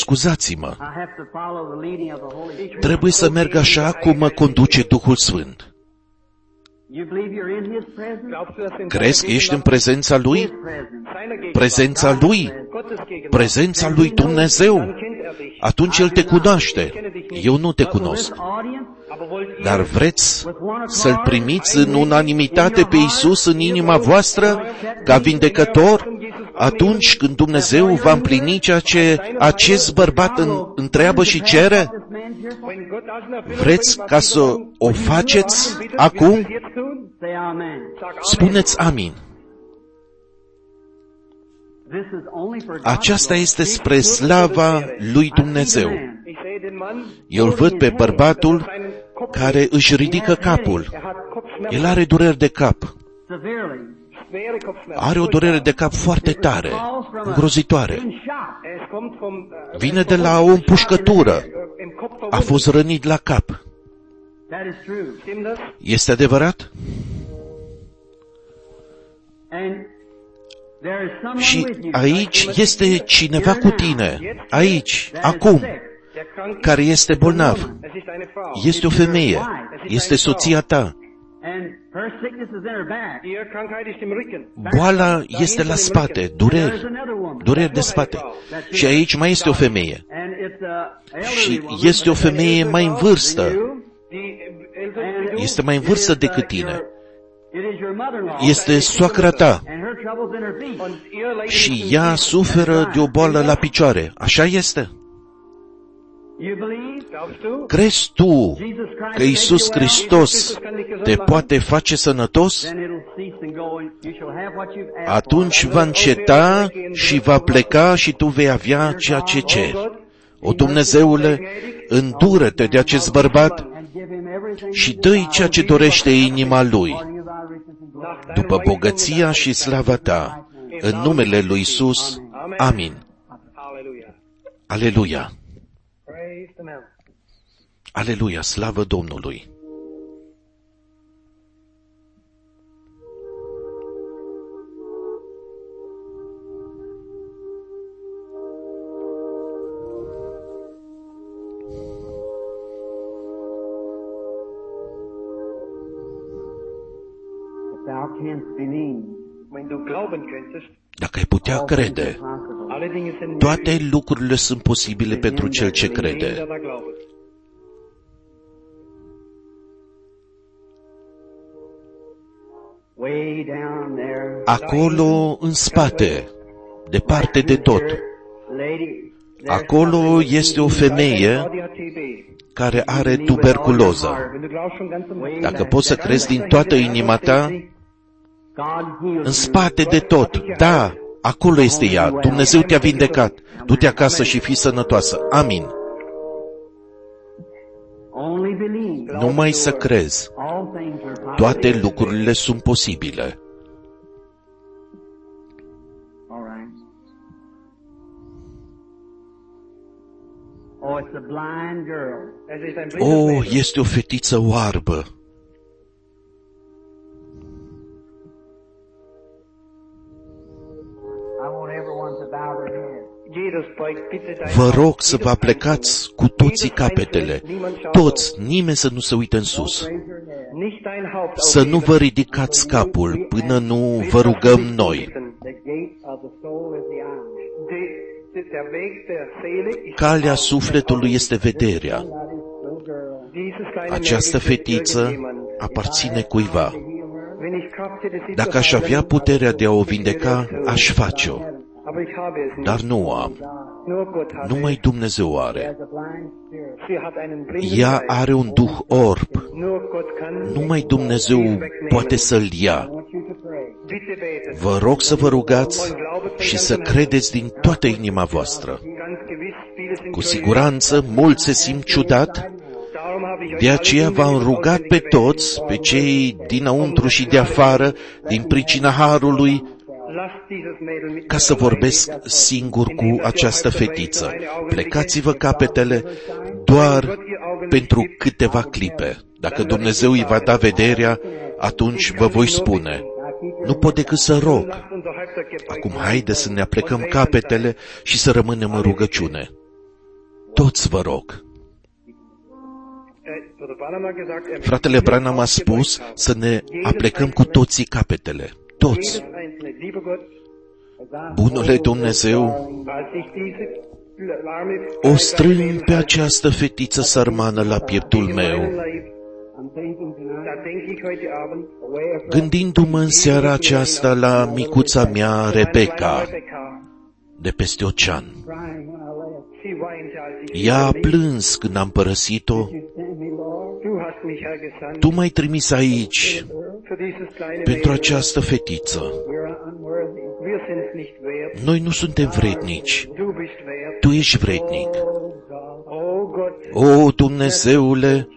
Trebuie să merg așa cum mă conduce Duhul Sfânt. You believe you're in His presence? Glaubst du, dass in Crezi că seiner ești în Gegenwart- prezența Lui? His presence. seiner Gegenwart, Prezența Lui? Gottes Gegenwart, Prezența Lui Dumnezeu? dann kennt er dich. Atunci El te cunoaște. Eu nu te But will cunosc. this audience, Aber wollt ihr Dar vreți să-L primiți în unanimitate pe Isus în inima voastră ca vindecător atunci când Dumnezeu va împlini ceea ce acest bărbat în, întreabă și cere? this man's here for? Wenn Gott das in Erfüllung Vreți bringt, ca was să Sie sagen, o wollt ihr faceți das machen? Bitte, acum? willst du es jetzt tun? Say amen. Sag Amen. Spuneți amin. This is only for God's Aceasta glory. este spre slava lui Dumnezeu. Ich sehe den Mann, Eu îl văd pe bărbatul seinen Kopf, care își ridică capul. er hat Kopfschmerzen, El are dureri de cap. Severely. schwere Kopfschmerzen. Are o durere de cap foarte tare, îngrozitoare. Being shot. Es kommt vom, äh, Vine de la o împușcătură. äh, im Kopf A verwundet. fost rănit la cap. That is true. Stimmt das? Este adevărat? And there is someone Și with you. aici este cineva cu tine, aici, acum, Der Kranke, care este bolnav. es ist eine Frau. Este o femeie, este soția ta. And her sickness is in her back. Ihre Krankheit ist im Rücken. Boala este la spate, There's dureri, another woman. dureri de spate. Și aici mai este o femeie. And it's a elderly Și woman, este o but femeie mai în vârstă. you, Die ältere and Este mai în vârstă it is, uh, decât tine. your- It is your mother-in-law. Este soacra ta. And her trouble's in her feet. und ihr leidet Și im ea Knie. suferă de o boală la picioare. Așa este? Crezi tu Jesus Christ că Iisus makes you well? Hristos te poate face sănătos? Then it'll cease and go and you shall have what you've asked Atunci for. va înceta și va pleca și tu vei avea ceea ce ceri. O Dumnezeule, îndură-te de acest bărbat And give him everything și he dă-i ceea ce dorește inima lui, according to thy riches and glory. Nach deinem după Reichtum bogăția și slava ta, în numele lui Isus. Amin. Halleluja. Aleluia. Praise the man. Aleluia, slavă Domnului. If thou canst believe, Wenn du glauben könntest, Dacă ai putea all things are crede, possible. alle Dinge sind toate möglich. lucrurile sunt posibile pentru cel ce Dem, der crede. Acolo, în spate, departe de tot, Lady, there's acolo something este o Frau, femeie die hat TB. care are tuberculoză. Wenn du glaubst schon ganz im way Dacă back poți să there. crezi din toată inima ta, God heals în spate de tot, da, acolo este ea, Dumnezeu te-a vindecat. Du-te acasă și fii sănătoasă. Amin. you. Only believe. Numai să crezi. All things are possible. Toate lucrurile sunt posibile. All right. Oh, it's a blind girl. Es ist ein blindes Oh, Mädchen. este o fetiță oarbă. Vă Haupt, rog să vă jedes aplecați Einzelne. cu toții Jedes capetele, Einzelne, niemand schaut toți, auf. nimeni să nu se uite în sus. Raise your head. Nicht dein Haupt Să nu aufheben. vă ridicați capul până nu vă rugăm noi. The gate of the soul is the eye. De- de- Der Weg der Seele ist Calea sufletului este vederea. Somebody's little girl. dieses kleine Această Mädchen fetiță irgendjemand. aparține cuiva. To heal her. Wenn ich Kraft hätte, sie Dacă zu aș avea heilen, puterea de a o vindeca, aș face-o. Aber ich habe es nicht. Dar nu o am. Nur Gott hat Numai es. Dumnezeu She are. has a blind spirit. Sie hat einen blinden Ea Geist. are un duh orb. Nur Gott kann. Numai Dumnezeu poate să-l ia. I want you to pray. Bitte betet. Vă rog să vă rugați și să credeți din toată inima voastră. Ganz gewiss, viele sind Cu schon siguranță, mulți se simt ciudat, Darum habe ich euch de alle aceea v-am hingewiesen rugat pe auswendig toți, pe cei dinăuntru și de afară, din pricina Harului, Lasst dieses Mädel mit ca să vorbesc singur cu această fetiță. Plecați-vă capetele doar pentru câteva clipe. Dacă Dumnezeu îi va da vederea, atunci vă voi spune. Nu pot decât să rog. Lasst unser Halbtag gebeugt Acum sein. haide să ne aplecăm capetele și să rămânem în rugăciune. Toți vă rog. Äh, Bruder Branham hat gesagt, er Fratele Branham a spus să ne aplecăm cu toții capetele. Toți. Jedes einzelne, lieber Gott, Bunule Dumnezeu, als ich diese arme o strâng pe această fetiță sărmană la pieptul meu, I'm thinking tonight, Da denke ich heute Abend away from gândindu-mă în seara aceasta la micuța mea, Rebecca, Rebecca. de peste ocean. crying when I left. Sie weinte, als ich Ea a sie verließ. plâns când am părăsit-o. Tu m-ai trimis aici für dieses kleine pentru Mädchen. această fetiță. we're unworthy. Wir sind es nicht wert. Noi nu suntem vrednici. Du bist wert. Tu ești vrednic. Oh God, Oh Gott, O, Dumnezeule,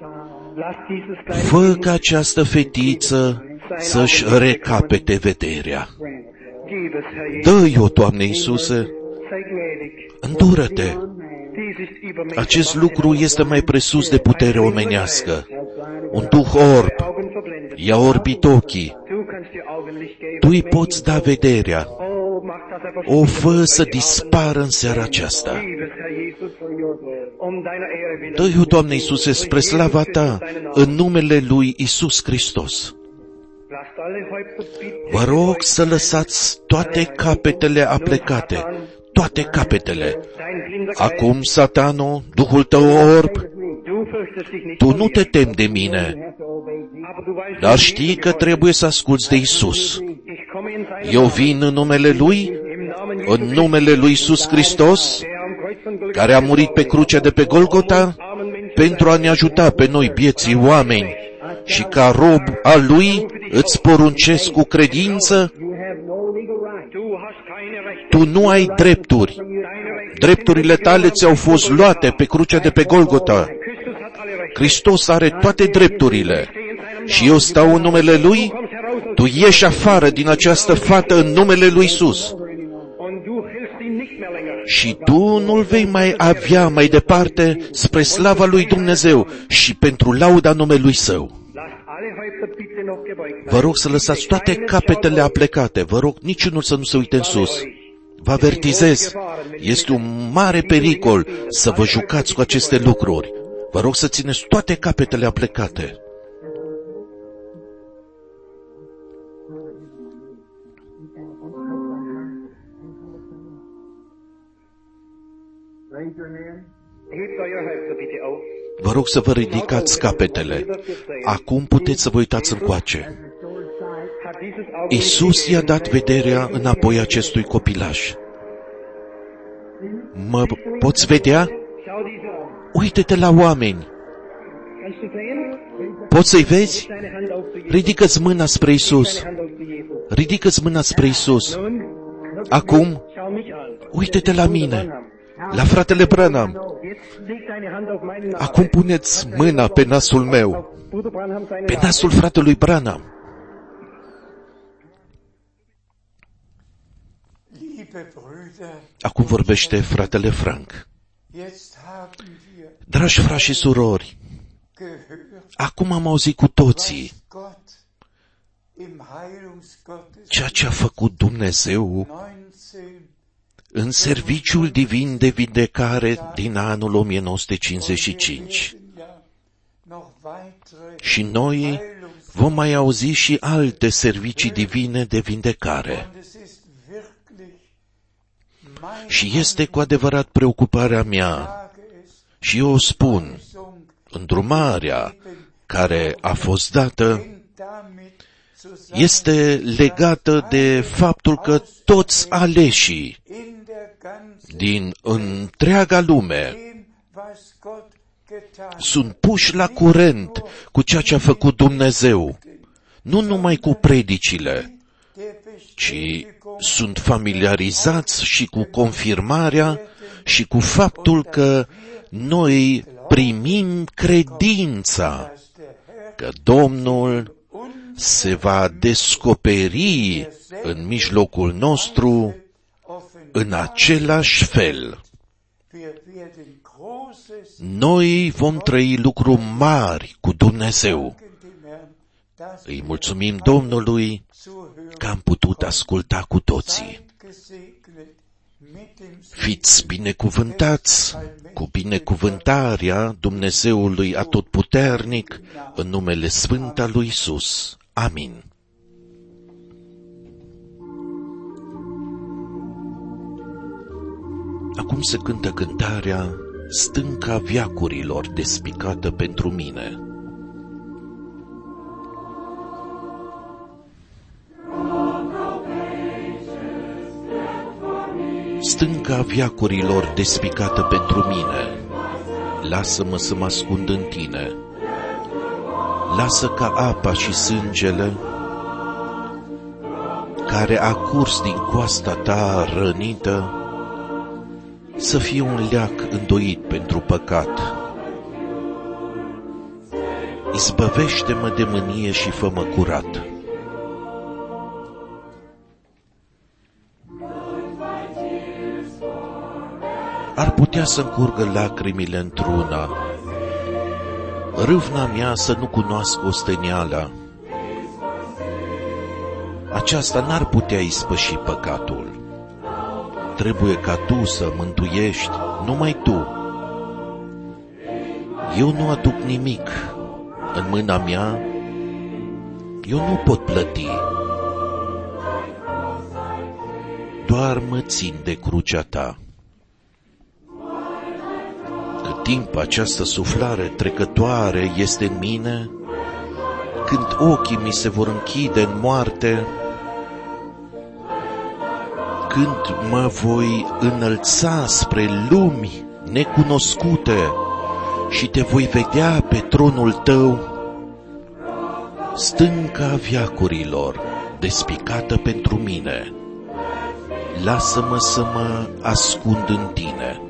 lass dieses kleine fă Kind ca această fetiță să-și recapete vederea. grant it. Gib es, Herr Jesus. Dă-i-o, Doamne Iisuse, Sei gnädig. Îndură-te. One man Dies ist übermächtig. Acest lucru este mai presus de putere omenească. has blinded Un duh orb Augen verblendet. i-a orbit ochii. Du kannst dir Augenlicht geben. Tu îi poți da vederea. Oh, mach das einfach O verschwinden fă durch să die Augen. dispară în seara aceasta. Gib es, Herr Jesus, for your glory. um deiner Ehre willen. Dă-i-o, Doamne Iisuse, spre slava Ta, în numele Lui Isus Hristos. Lasst alle Häupter bitte Vă rog să lăsați toate capetele aplecate, toate capetele. dein blinder Geist. Acum, satano, duhul tău orb, Du fürchtest dich nicht tu vor nu mir, te temi de mine, have to obey Jesus. aber du weißt, dar dass știi Jesus că mir trebuie să asculți de Isus. folgt. Ich komme in seinem Eu Namen, vin în numele Lui, im Namen Jesu în Christi, numele Lui Isus Hristos, der am Kreuz von Golgatha care a murit pe crucea de pe Golgota, armen Menschen pentru a ne ajuta pe noi, bieții oameni, și ca rob al Lui îți poruncesc cu credință, tu nu ai drepturi. Deine Rechte Drepturile tale ți-au fost luate pe crucea de pe Golgota. Christus hat alle Rechte. Hristos are toate drepturile. Steh in seinem Și eu stau în numele Lui, Du kommst heraus aus tu ieși afară din această fată în numele Lui Isus. und du hilfst ihm nicht mehr länger. Și tu nu-l vei mai avea mai departe spre slava lui Dumnezeu și pentru lauda numelui Său. Vă rog să lăsați toate capetele aplecate. Vă rog niciunul să nu se uite în sus. Vă avertizez, este un mare pericol să vă jucați cu aceste lucruri. Vă rog să țineți toate capetele aplecate. Raise your hand. Hebt euer Häupter bitte auf. Vă rog să vă ridicați capetele. Acum puteți să vă uitați încoace. Restored sight. Hat dieses Augenlicht Isus i-a gegeben. dat vederea înapoi acestui copilaș. Mă poți vedea? Schau diese an. Uite-te la oameni. Kannst du sehen? Poți să-i vezi? Deine Hand auf zu Jesus. Ridică-ți mâna spre Isus. Deine Hand auf zu Jesus. Ridică-ți mâna spre Isus. Nun, Acum, schau mich an. uite-te la mine, Branham. la fratele Branham. Jetzt leg deine Hand auf meinen Namen. Acum puneți mâna pe nasul meu, Auf Bruder Branham seine pe Nase. nasul fratelui Branham. Liebe Brüder, Acum vorbește fratele Frank. jetzt haben wir Dragi frați și surori, gehört, acum am auzit cu toții was Gott im Heilungsgottes ceea ce a făcut Dumnezeu 19 în serviciul divin de vindecare din anul 1955. Și noi vom mai auzi și alte servicii divine de vindecare. Și este cu adevărat preocuparea mea, și eu o spun, îndrumarea care a fost dată este legată de faptul că toți aleșii din întreaga lume sunt puși la curent cu ceea ce a făcut Dumnezeu, nu numai cu predicile, ci sunt familiarizați și cu confirmarea și cu faptul că noi primim credința că Domnul se va descoperi în mijlocul nostru în același fel. Noi vom trăi lucruri mari cu Dumnezeu. Îi mulțumim Domnului că am putut asculta cu toții. Fiți binecuvântați cu binecuvântarea Dumnezeului Atotputernic în numele Sfânt al lui Isus. Amin. Acum se cântă cântarea Stânca viacurilor despicată pentru mine. Stânca viacurilor despicată pentru mine, lasă-mă să mă ascund în tine. Lasă ca apa și sângele care a curs din coasta ta rănită să fie un leac îndoit pentru păcat. Izbăvește-mă de mânie și fă-mă curat. Ar putea să-mi curgă lacrimile într-una, râvna mea să nu cunoască osteniala. Aceasta n-ar putea ispăși păcatul trebuie ca tu să mântuiești, numai tu. Eu nu aduc nimic în mâna mea, eu nu pot plăti. Doar mă țin de crucea ta. Cât timp această suflare trecătoare este în mine, când ochii mi se vor închide în moarte, când mă voi înălța spre lumi necunoscute și te voi vedea pe tronul tău, stânca viacurilor, despicată pentru mine, lasă-mă să mă ascund în tine.